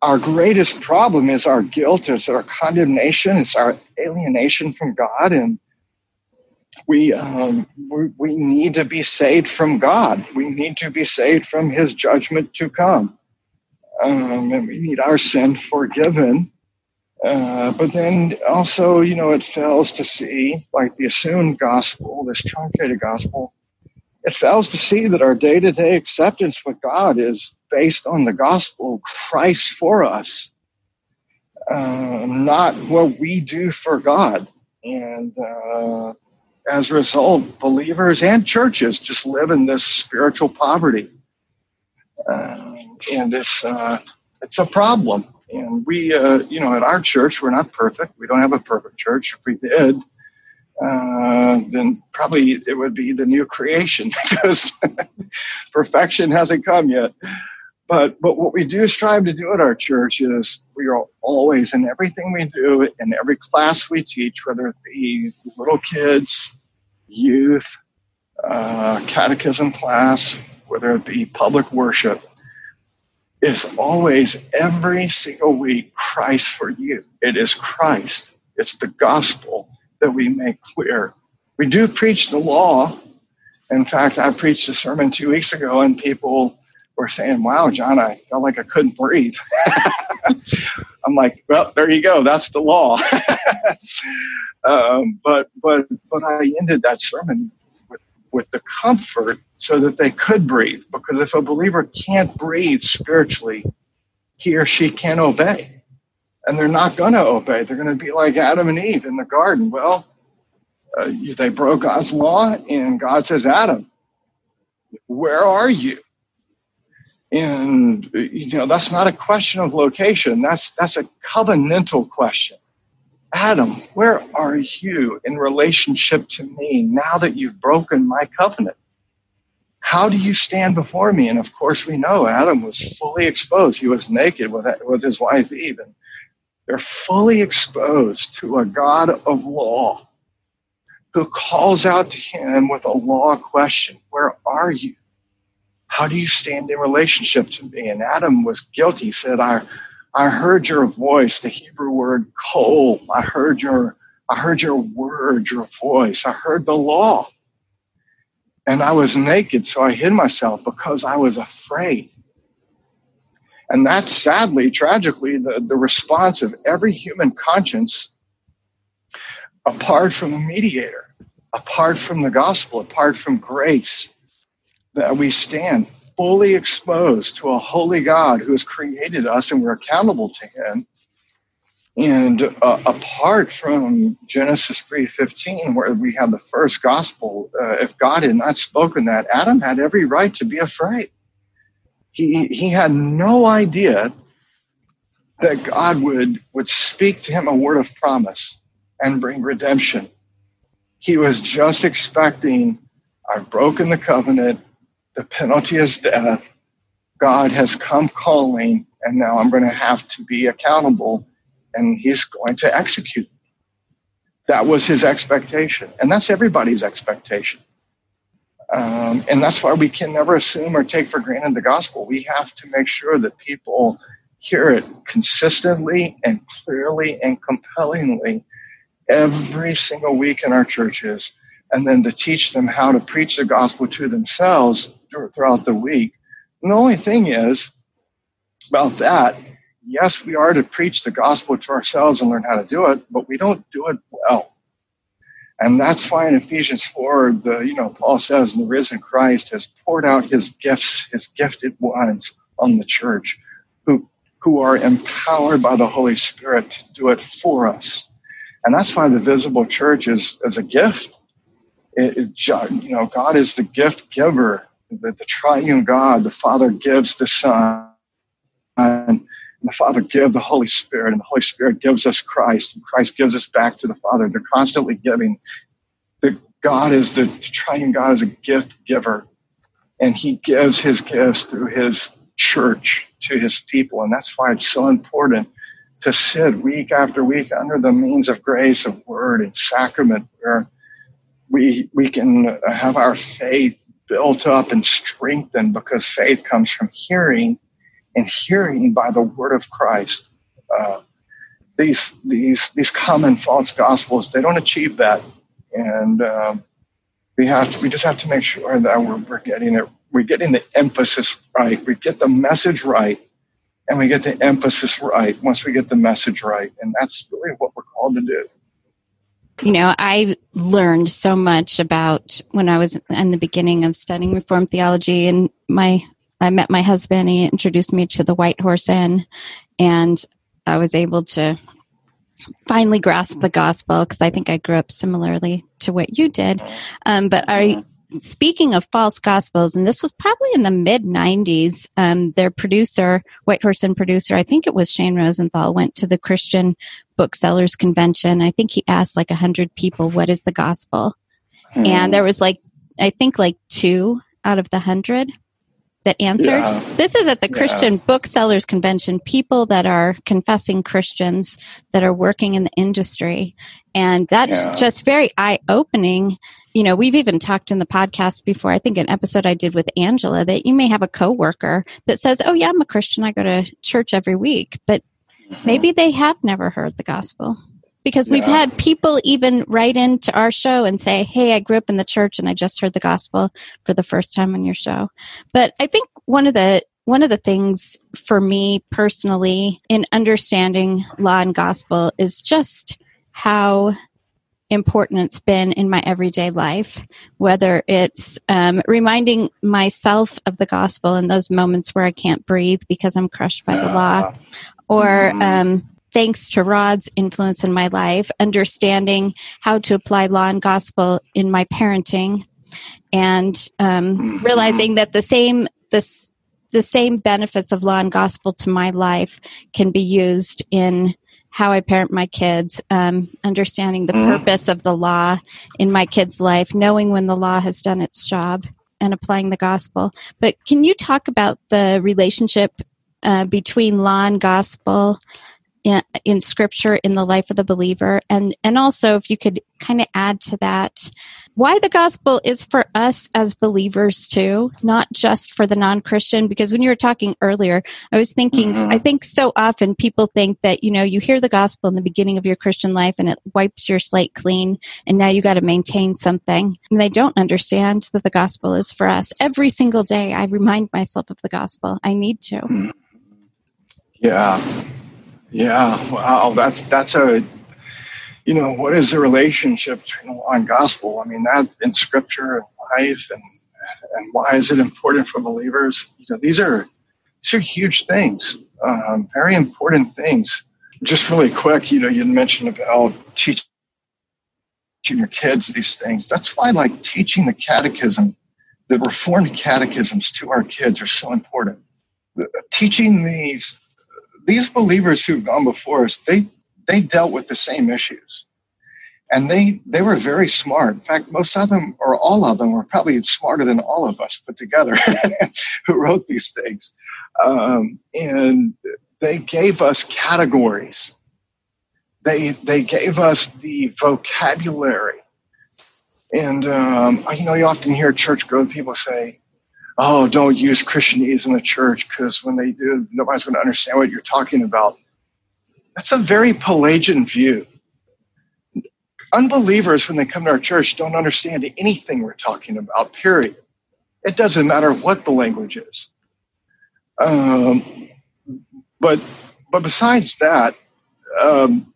our greatest problem is our guilt, it's our condemnation, it's our alienation from God, and we, um, we we need to be saved from God. We need to be saved from His judgment to come um, and we need our sin forgiven. Uh, but then also, you know, it fails to see, like the assumed gospel, this truncated gospel, it fails to see that our day to day acceptance with God is based on the gospel of Christ for us, uh, not what we do for God. And uh, as a result, believers and churches just live in this spiritual poverty. Uh, and it's uh, it's a problem. And we, uh, you know, at our church, we're not perfect. We don't have a perfect church. If we did, uh, then probably it would be the new creation because perfection hasn't come yet. But but what we do strive to do at our church is we are always in everything we do, in every class we teach, whether it be little kids, youth, uh, catechism class, whether it be public worship, is always every single week Christ for you. It is Christ. It's the gospel that we make clear. We do preach the law. In fact, I preached a sermon two weeks ago, and people were saying, "Wow, John, I felt like I couldn't breathe." I'm like, "Well, there you go. That's the law." um, but but but I ended that sermon with with the comfort so that they could breathe. Because if a believer can't breathe spiritually, he or she can't obey, and they're not going to obey. They're going to be like Adam and Eve in the garden. Well, uh, they broke God's law, and God says, "Adam, where are you?" And you know that's not a question of location. That's that's a covenantal question. Adam, where are you in relationship to me now that you've broken my covenant? How do you stand before me? And of course, we know Adam was fully exposed. He was naked with, with his wife Eve. And they're fully exposed to a God of law who calls out to him with a law question Where are you? How do you stand in relationship to me? And Adam was guilty. He said, I, I heard your voice, the Hebrew word kol. I heard your I heard your word, your voice. I heard the law. And I was naked, so I hid myself because I was afraid. And that's sadly, tragically, the, the response of every human conscience apart from a mediator, apart from the gospel, apart from grace that we stand fully exposed to a holy God who has created us and we're accountable to him. And uh, apart from Genesis 3:15 where we have the first gospel, uh, if God had not spoken that, Adam had every right to be afraid. He he had no idea that God would would speak to him a word of promise and bring redemption. He was just expecting I've broken the covenant, the penalty is death. God has come calling, and now I'm going to have to be accountable, and He's going to execute. That was His expectation, and that's everybody's expectation. Um, and that's why we can never assume or take for granted the gospel. We have to make sure that people hear it consistently and clearly and compellingly every single week in our churches, and then to teach them how to preach the gospel to themselves throughout the week. And the only thing is about that, yes, we are to preach the gospel to ourselves and learn how to do it, but we don't do it well. And that's why in Ephesians 4, the, you know, Paul says the risen Christ has poured out his gifts, his gifted ones on the church who, who are empowered by the Holy Spirit to do it for us. And that's why the visible church is, is a gift. It, it, you know, God is the gift giver that the triune God, the Father gives the Son, and the Father gives the Holy Spirit, and the Holy Spirit gives us Christ, and Christ gives us back to the Father. They're constantly giving. The God is the triune God is a gift giver, and He gives His gifts through His church to His people, and that's why it's so important to sit week after week under the means of grace of word and sacrament where we we can have our faith built up and strengthened because faith comes from hearing and hearing by the word of Christ. Uh, these these these common false gospels they don't achieve that, and um, we have to, we just have to make sure that we're, we're getting it we're getting the emphasis right, we get the message right, and we get the emphasis right once we get the message right, and that's really what we're called to do you know, I learned so much about when I was in the beginning of studying Reformed theology, and my I met my husband. He introduced me to the White Horse Inn, and I was able to finally grasp the gospel because I think I grew up similarly to what you did. Um, but I speaking of false gospels, and this was probably in the mid 90s, um, their producer, White Horse Inn producer, I think it was Shane Rosenthal, went to the Christian Booksellers Convention. I think he asked like 100 people, What is the gospel? Hmm. And there was like, I think like two out of the 100 that answered. Yeah. This is at the Christian yeah. Booksellers Convention, people that are confessing Christians that are working in the industry. And that's yeah. just very eye opening you know, we've even talked in the podcast before. I think an episode I did with Angela that you may have a coworker that says, "Oh yeah, I'm a Christian. I go to church every week," but maybe they have never heard the gospel. because we've Yeah. had people even write into our show and say, Hey, I grew up in the church and I just heard the gospel for the first time on your show. But I think one of the one of the things for me personally in understanding law and gospel is just how important it's been in my everyday life, whether it's um, reminding myself of the gospel in those moments where I can't breathe because I'm crushed by the law, or Mhm. um, thanks to Rod's influence in my life, understanding how to apply law and gospel in my parenting, and um, Mhm. realizing that the same this the same benefits of law and gospel to my life can be used in how I parent my kids, um, understanding the Mhm. purpose of the law in my kids' life, knowing when the law has done its job, and applying the gospel. But can you talk about the relationship uh, between law and gospel in, in Scripture in the life of the believer, and and also if you could kind of add to that why the gospel is for us as believers too, not just for the non-Christian. Because when you were talking earlier, I was thinking, Mhm. I think so often people think that you know you hear the gospel in the beginning of your Christian life and it wipes your slate clean, and now you got to maintain something, and they don't understand that the gospel is for us every single day. I remind myself of the gospel. I need to. Yeah. Yeah. Wow. That's that's a you know, what is the relationship between law and gospel? I mean, that in scripture and life and and why is it important for believers? You know, these are these are huge things, um, very important things. Just really quick, you know, you mentioned about teaching your kids these things. That's why, like, teaching the catechism, the Reformed catechisms to our kids are so important. The- Teaching these these believers who've gone before us, they they dealt with the same issues, and they they were very smart. In fact, most of them, or all of them, were probably smarter than all of us put together, who wrote these things, um, and they gave us categories. They they gave us the vocabulary, and um, you know you often hear church growth people say, oh, don't use Christianese in the church because when they do, nobody's going to understand what you're talking about. That's a very Pelagian view. Unbelievers, when they come to our church, don't understand anything we're talking about, period. It doesn't matter what the language is. Um, but, but besides that, um,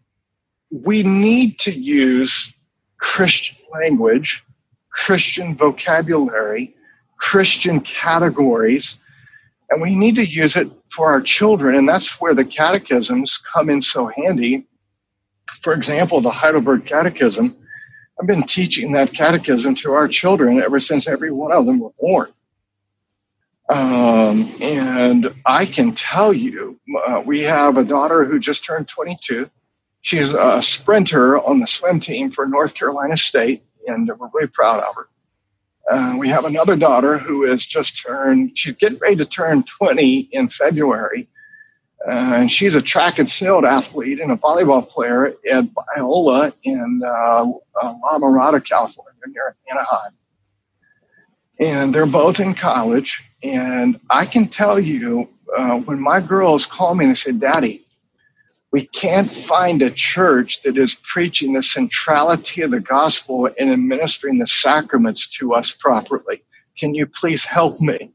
we need to use Christian language, Christian vocabulary, Christian categories, and we need to use it for our children. And that's where the catechisms come in so handy. For example, the Heidelberg Catechism, I've been teaching that catechism to our children ever since every one of them were born. Um, and I can tell you, uh, we have a daughter who just turned 22. She's a sprinter on the swim team for North Carolina State, and we're really proud of her. Uh, we have another daughter who has just turned, she's getting ready to turn 20 in February. Uh, and she's a track and field athlete and a volleyball player at Biola in uh, uh, La Mirada, California, near Anaheim. And they're both in college. And I can tell you, uh, when my girls call me and they say, Daddy, we can't find a church that is preaching the centrality of the gospel and administering the sacraments to us properly. Can you please help me?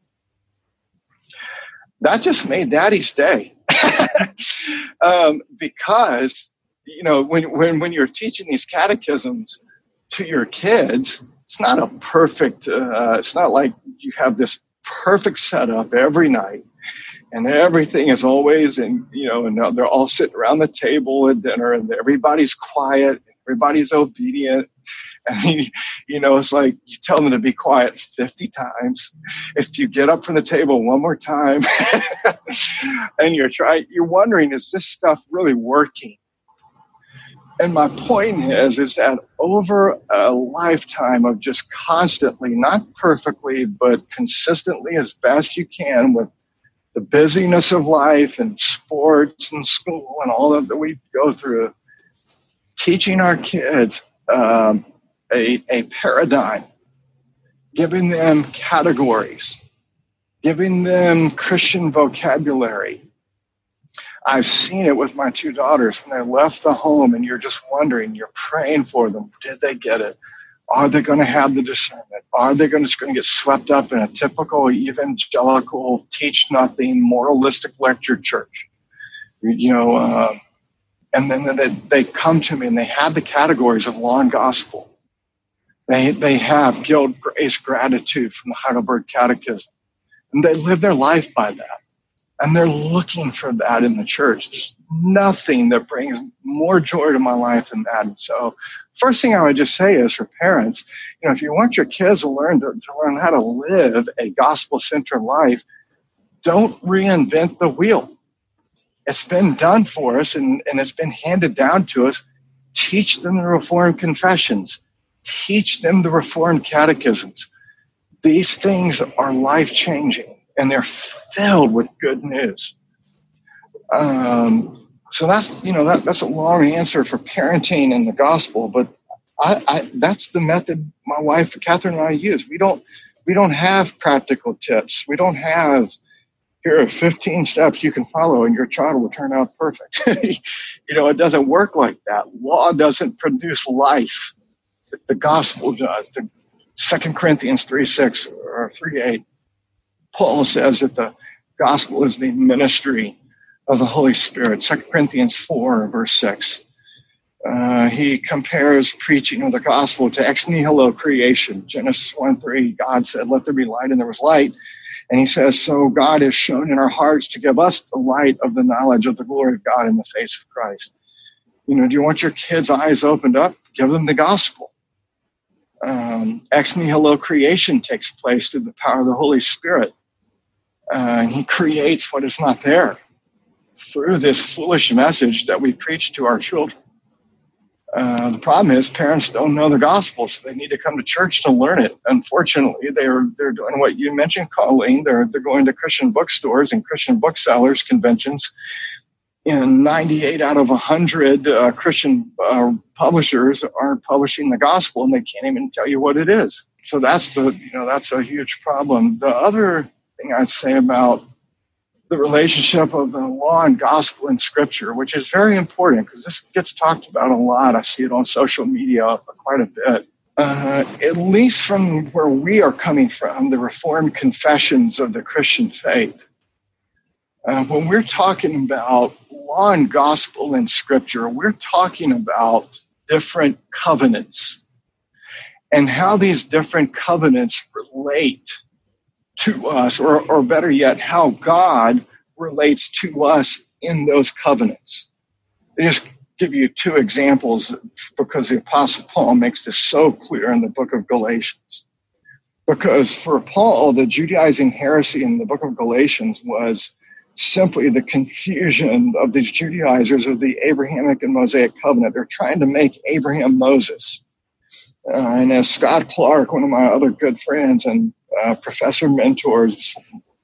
That just made daddy's day. um, because, you know, when, when, when you're teaching these catechisms to your kids, it's not a perfect, uh, it's not like you have this perfect setup every night and everything is always and you know and they're all sitting around the table at dinner and everybody's quiet everybody's obedient. And you know it's like you tell them to be quiet 50 times. If you get up from the table one more time and you're trying you're wondering is this stuff really working? And my point is is that over a lifetime of just constantly not perfectly but consistently as best you can with the busyness of life and sports and school and all that we go through, teaching our kids um, a, a paradigm, giving them categories, giving them Christian vocabulary. I've seen it with my two daughters when they left the home and you're just wondering, you're praying for them. Did they get it? Are they going to have the discernment? Are they going to, going to get swept up in a typical evangelical, teach nothing, moralistic lecture church? You know, uh, and then they, they come to me and they have the categories of law and gospel. They, they have guilt, grace, gratitude from the Heidelberg Catechism. And they live their life by that. And they're looking for that in the church. There's nothing that brings more joy to my life than that. And so, first thing I would just say is for parents, you know, if you want your kids to learn to, to learn how to live a gospel centered life, don't reinvent the wheel. It's been done for us and, and it's been handed down to us. Teach them the Reformed confessions. Teach them the Reformed catechisms. These things are life changing and they're filled with good news. Um, so that's you know that, that's a long answer for parenting and the gospel, but I, I, that's the method my wife Catherine and I use. We don't we don't have practical tips. We don't have here are 15 steps you can follow and your child will turn out perfect. you know, it doesn't work like that. Law doesn't produce life. The gospel does. The Second Corinthians 3 6 or 3 8 Paul says that the gospel is the ministry of the Holy Spirit. 2 Corinthians 4, verse 6. Uh, he compares preaching of the gospel to ex nihilo creation. Genesis 1 3, God said, Let there be light, and there was light. And he says, So God has shone in our hearts to give us the light of the knowledge of the glory of God in the face of Christ. You know, do you want your kids' eyes opened up? Give them the gospel. Um, ex nihilo creation takes place through the power of the Holy Spirit uh, he creates what is not there through this foolish message that we preach to our children. Uh, the problem is parents don't know the gospel, so they need to come to church to learn it. Unfortunately, they're they're doing what you mentioned, Colleen. They're they're going to Christian bookstores and Christian booksellers conventions. And 98 out of 100 uh, Christian uh, publishers aren't publishing the gospel, and they can't even tell you what it is. So that's the you know that's a huge problem. The other thing I'd say about the relationship of the law and gospel in scripture, which is very important because this gets talked about a lot. I see it on social media quite a bit. Uh, at least from where we are coming from, the Reformed confessions of the Christian faith. Uh, when we're talking about law and gospel in scripture, we're talking about different covenants and how these different covenants relate to us, or, or better yet, how God relates to us in those covenants. I just give you two examples because the Apostle Paul makes this so clear in the book of Galatians. Because for Paul, the Judaizing heresy in the book of Galatians was simply the confusion of these Judaizers of the Abrahamic and Mosaic covenant. They're trying to make Abraham Moses. Uh, and as Scott Clark, one of my other good friends and uh, professor mentors,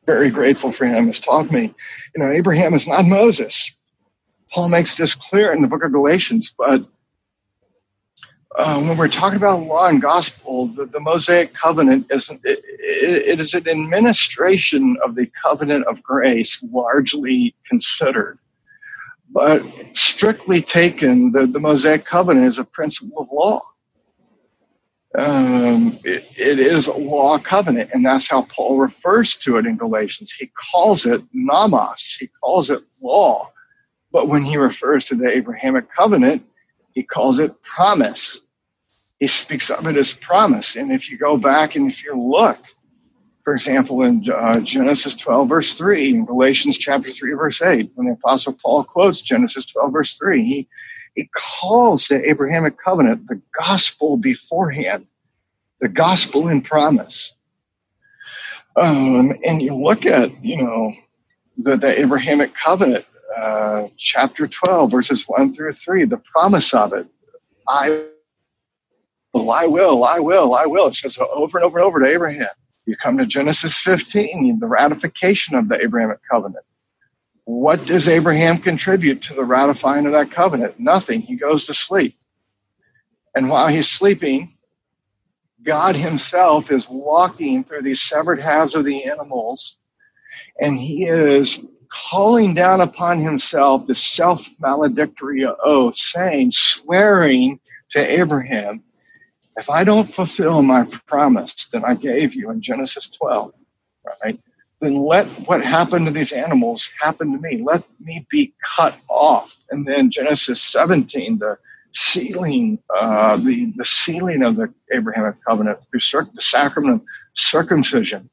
very grateful for him, has taught me, you know, Abraham is not Moses. Paul makes this clear in the book of Galatians, but uh, when we're talking about law and gospel, the, the Mosaic covenant is it, it, is an administration of the covenant of grace, largely considered. But strictly taken, the, the Mosaic covenant is a principle of law um, it, it is a law covenant, and that's how Paul refers to it in Galatians. He calls it nomos, he calls it law. But when he refers to the Abrahamic covenant, he calls it promise. He speaks of it as promise. And if you go back and if you look, for example, in uh, Genesis 12, verse 3, in Galatians chapter 3, verse 8, when the Apostle Paul quotes Genesis 12, verse 3, he it calls the Abrahamic covenant the gospel beforehand, the gospel in promise. Um, and you look at, you know, the, the Abrahamic covenant, uh, chapter 12, verses 1 through 3, the promise of it. I will, I will, I will, I will. It says over and over and over to Abraham. You come to Genesis 15, the ratification of the Abrahamic covenant. What does Abraham contribute to the ratifying of that covenant? Nothing. He goes to sleep. And while he's sleeping, God himself is walking through these severed halves of the animals, and he is calling down upon himself the self maledictory oath, saying, swearing to Abraham, if I don't fulfill my promise that I gave you in Genesis 12, right, then let what happened to these animals happen to me. Let me be cut off. And then Genesis 17, the sealing, uh, the, the sealing of the Abrahamic covenant through the sacrament of circumcision.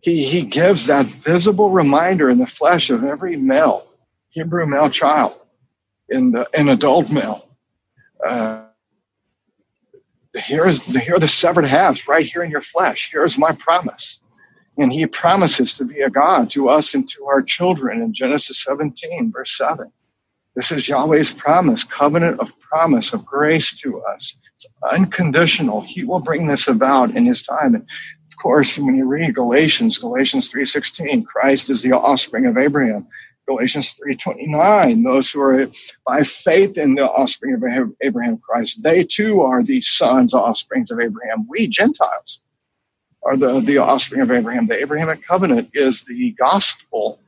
He, he gives that visible reminder in the flesh of every male, Hebrew male child, in the, an adult male. Uh, here's here are the severed halves right here in your flesh. Here's my promise. And he promises to be a God to us and to our children in Genesis 17, verse 7. This is Yahweh's promise, covenant of promise, of grace to us. It's unconditional. He will bring this about in his time. And of course, when you read Galatians, Galatians 3.16, Christ is the offspring of Abraham. Galatians 3.29, those who are by faith in the offspring of Abraham Christ, they too are the sons, offsprings of Abraham. We Gentiles are the, the offspring of Abraham. The Abrahamic covenant is the gospel.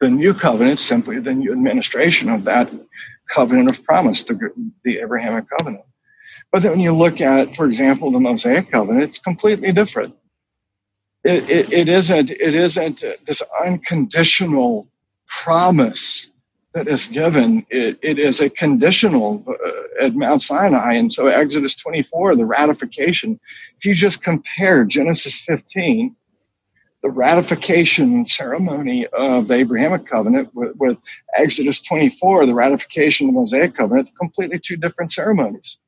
The new covenant, simply the new administration of that covenant of promise, the, the Abrahamic covenant. But then when you look at, for example, the Mosaic covenant, it's completely different. It, it, it isn't it isn't this unconditional promise that is given. It, it is a conditional uh, at Mount Sinai, and so Exodus 24, the ratification. If you just compare Genesis 15, the ratification ceremony of the Abrahamic covenant with, with Exodus 24, the ratification of the Mosaic covenant, completely two different ceremonies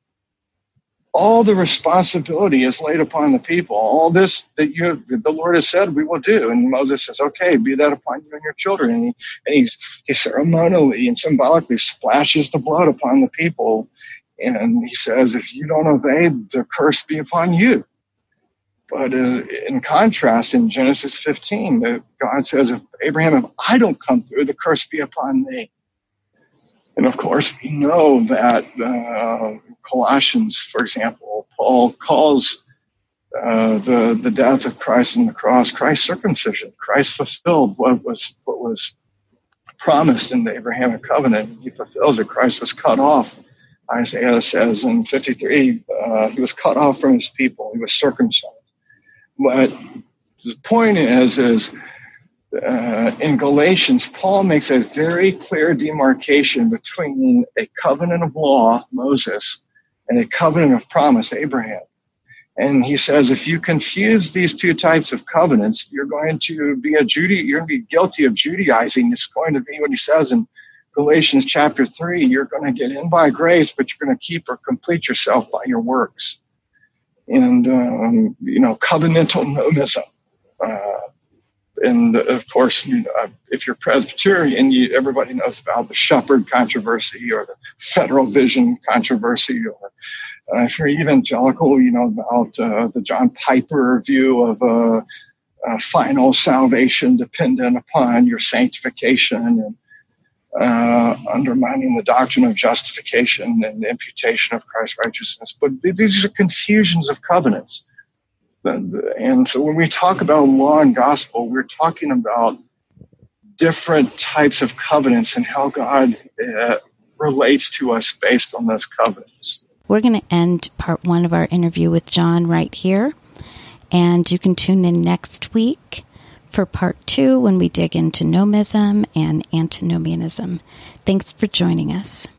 all the responsibility is laid upon the people. All this that you the Lord has said we will do. And Moses says, Okay, be that upon you and your children. And he and he, he ceremonially and symbolically splashes the blood upon the people. And he says, If you don't obey, the curse be upon you. But uh, in contrast, in Genesis 15, God says, If Abraham, if I don't come through, the curse be upon me. And of course, we know that uh, Colossians, for example, Paul calls uh, the the death of Christ on the cross Christ's circumcision. Christ fulfilled what was what was promised in the Abrahamic covenant. He fulfills it. Christ was cut off. Isaiah says in 53, uh, he was cut off from his people. He was circumcised. But the point is, is uh, in Galatians, Paul makes a very clear demarcation between a covenant of law, Moses, and a covenant of promise, Abraham. And he says, if you confuse these two types of covenants, you're going to be a Judy, you're going to be guilty of Judaizing. It's going to be what he says in Galatians chapter three. You're going to get in by grace, but you're going to keep or complete yourself by your works. And, um, you know, covenantal nomism. Uh, and of course, know, if you're Presbyterian, you, everybody knows about the Shepherd controversy or the Federal Vision controversy, or uh, if you're evangelical, you know about uh, the John Piper view of uh, final salvation dependent upon your sanctification and uh, undermining the doctrine of justification and imputation of Christ's righteousness. But these are confusions of covenants. And so when we talk about law and gospel, we're talking about different types of covenants and how God uh, relates to us based on those covenants. We're going to end part one of our interview with John right here. And you can tune in next week for part two when we dig into nomism and antinomianism. Thanks for joining us.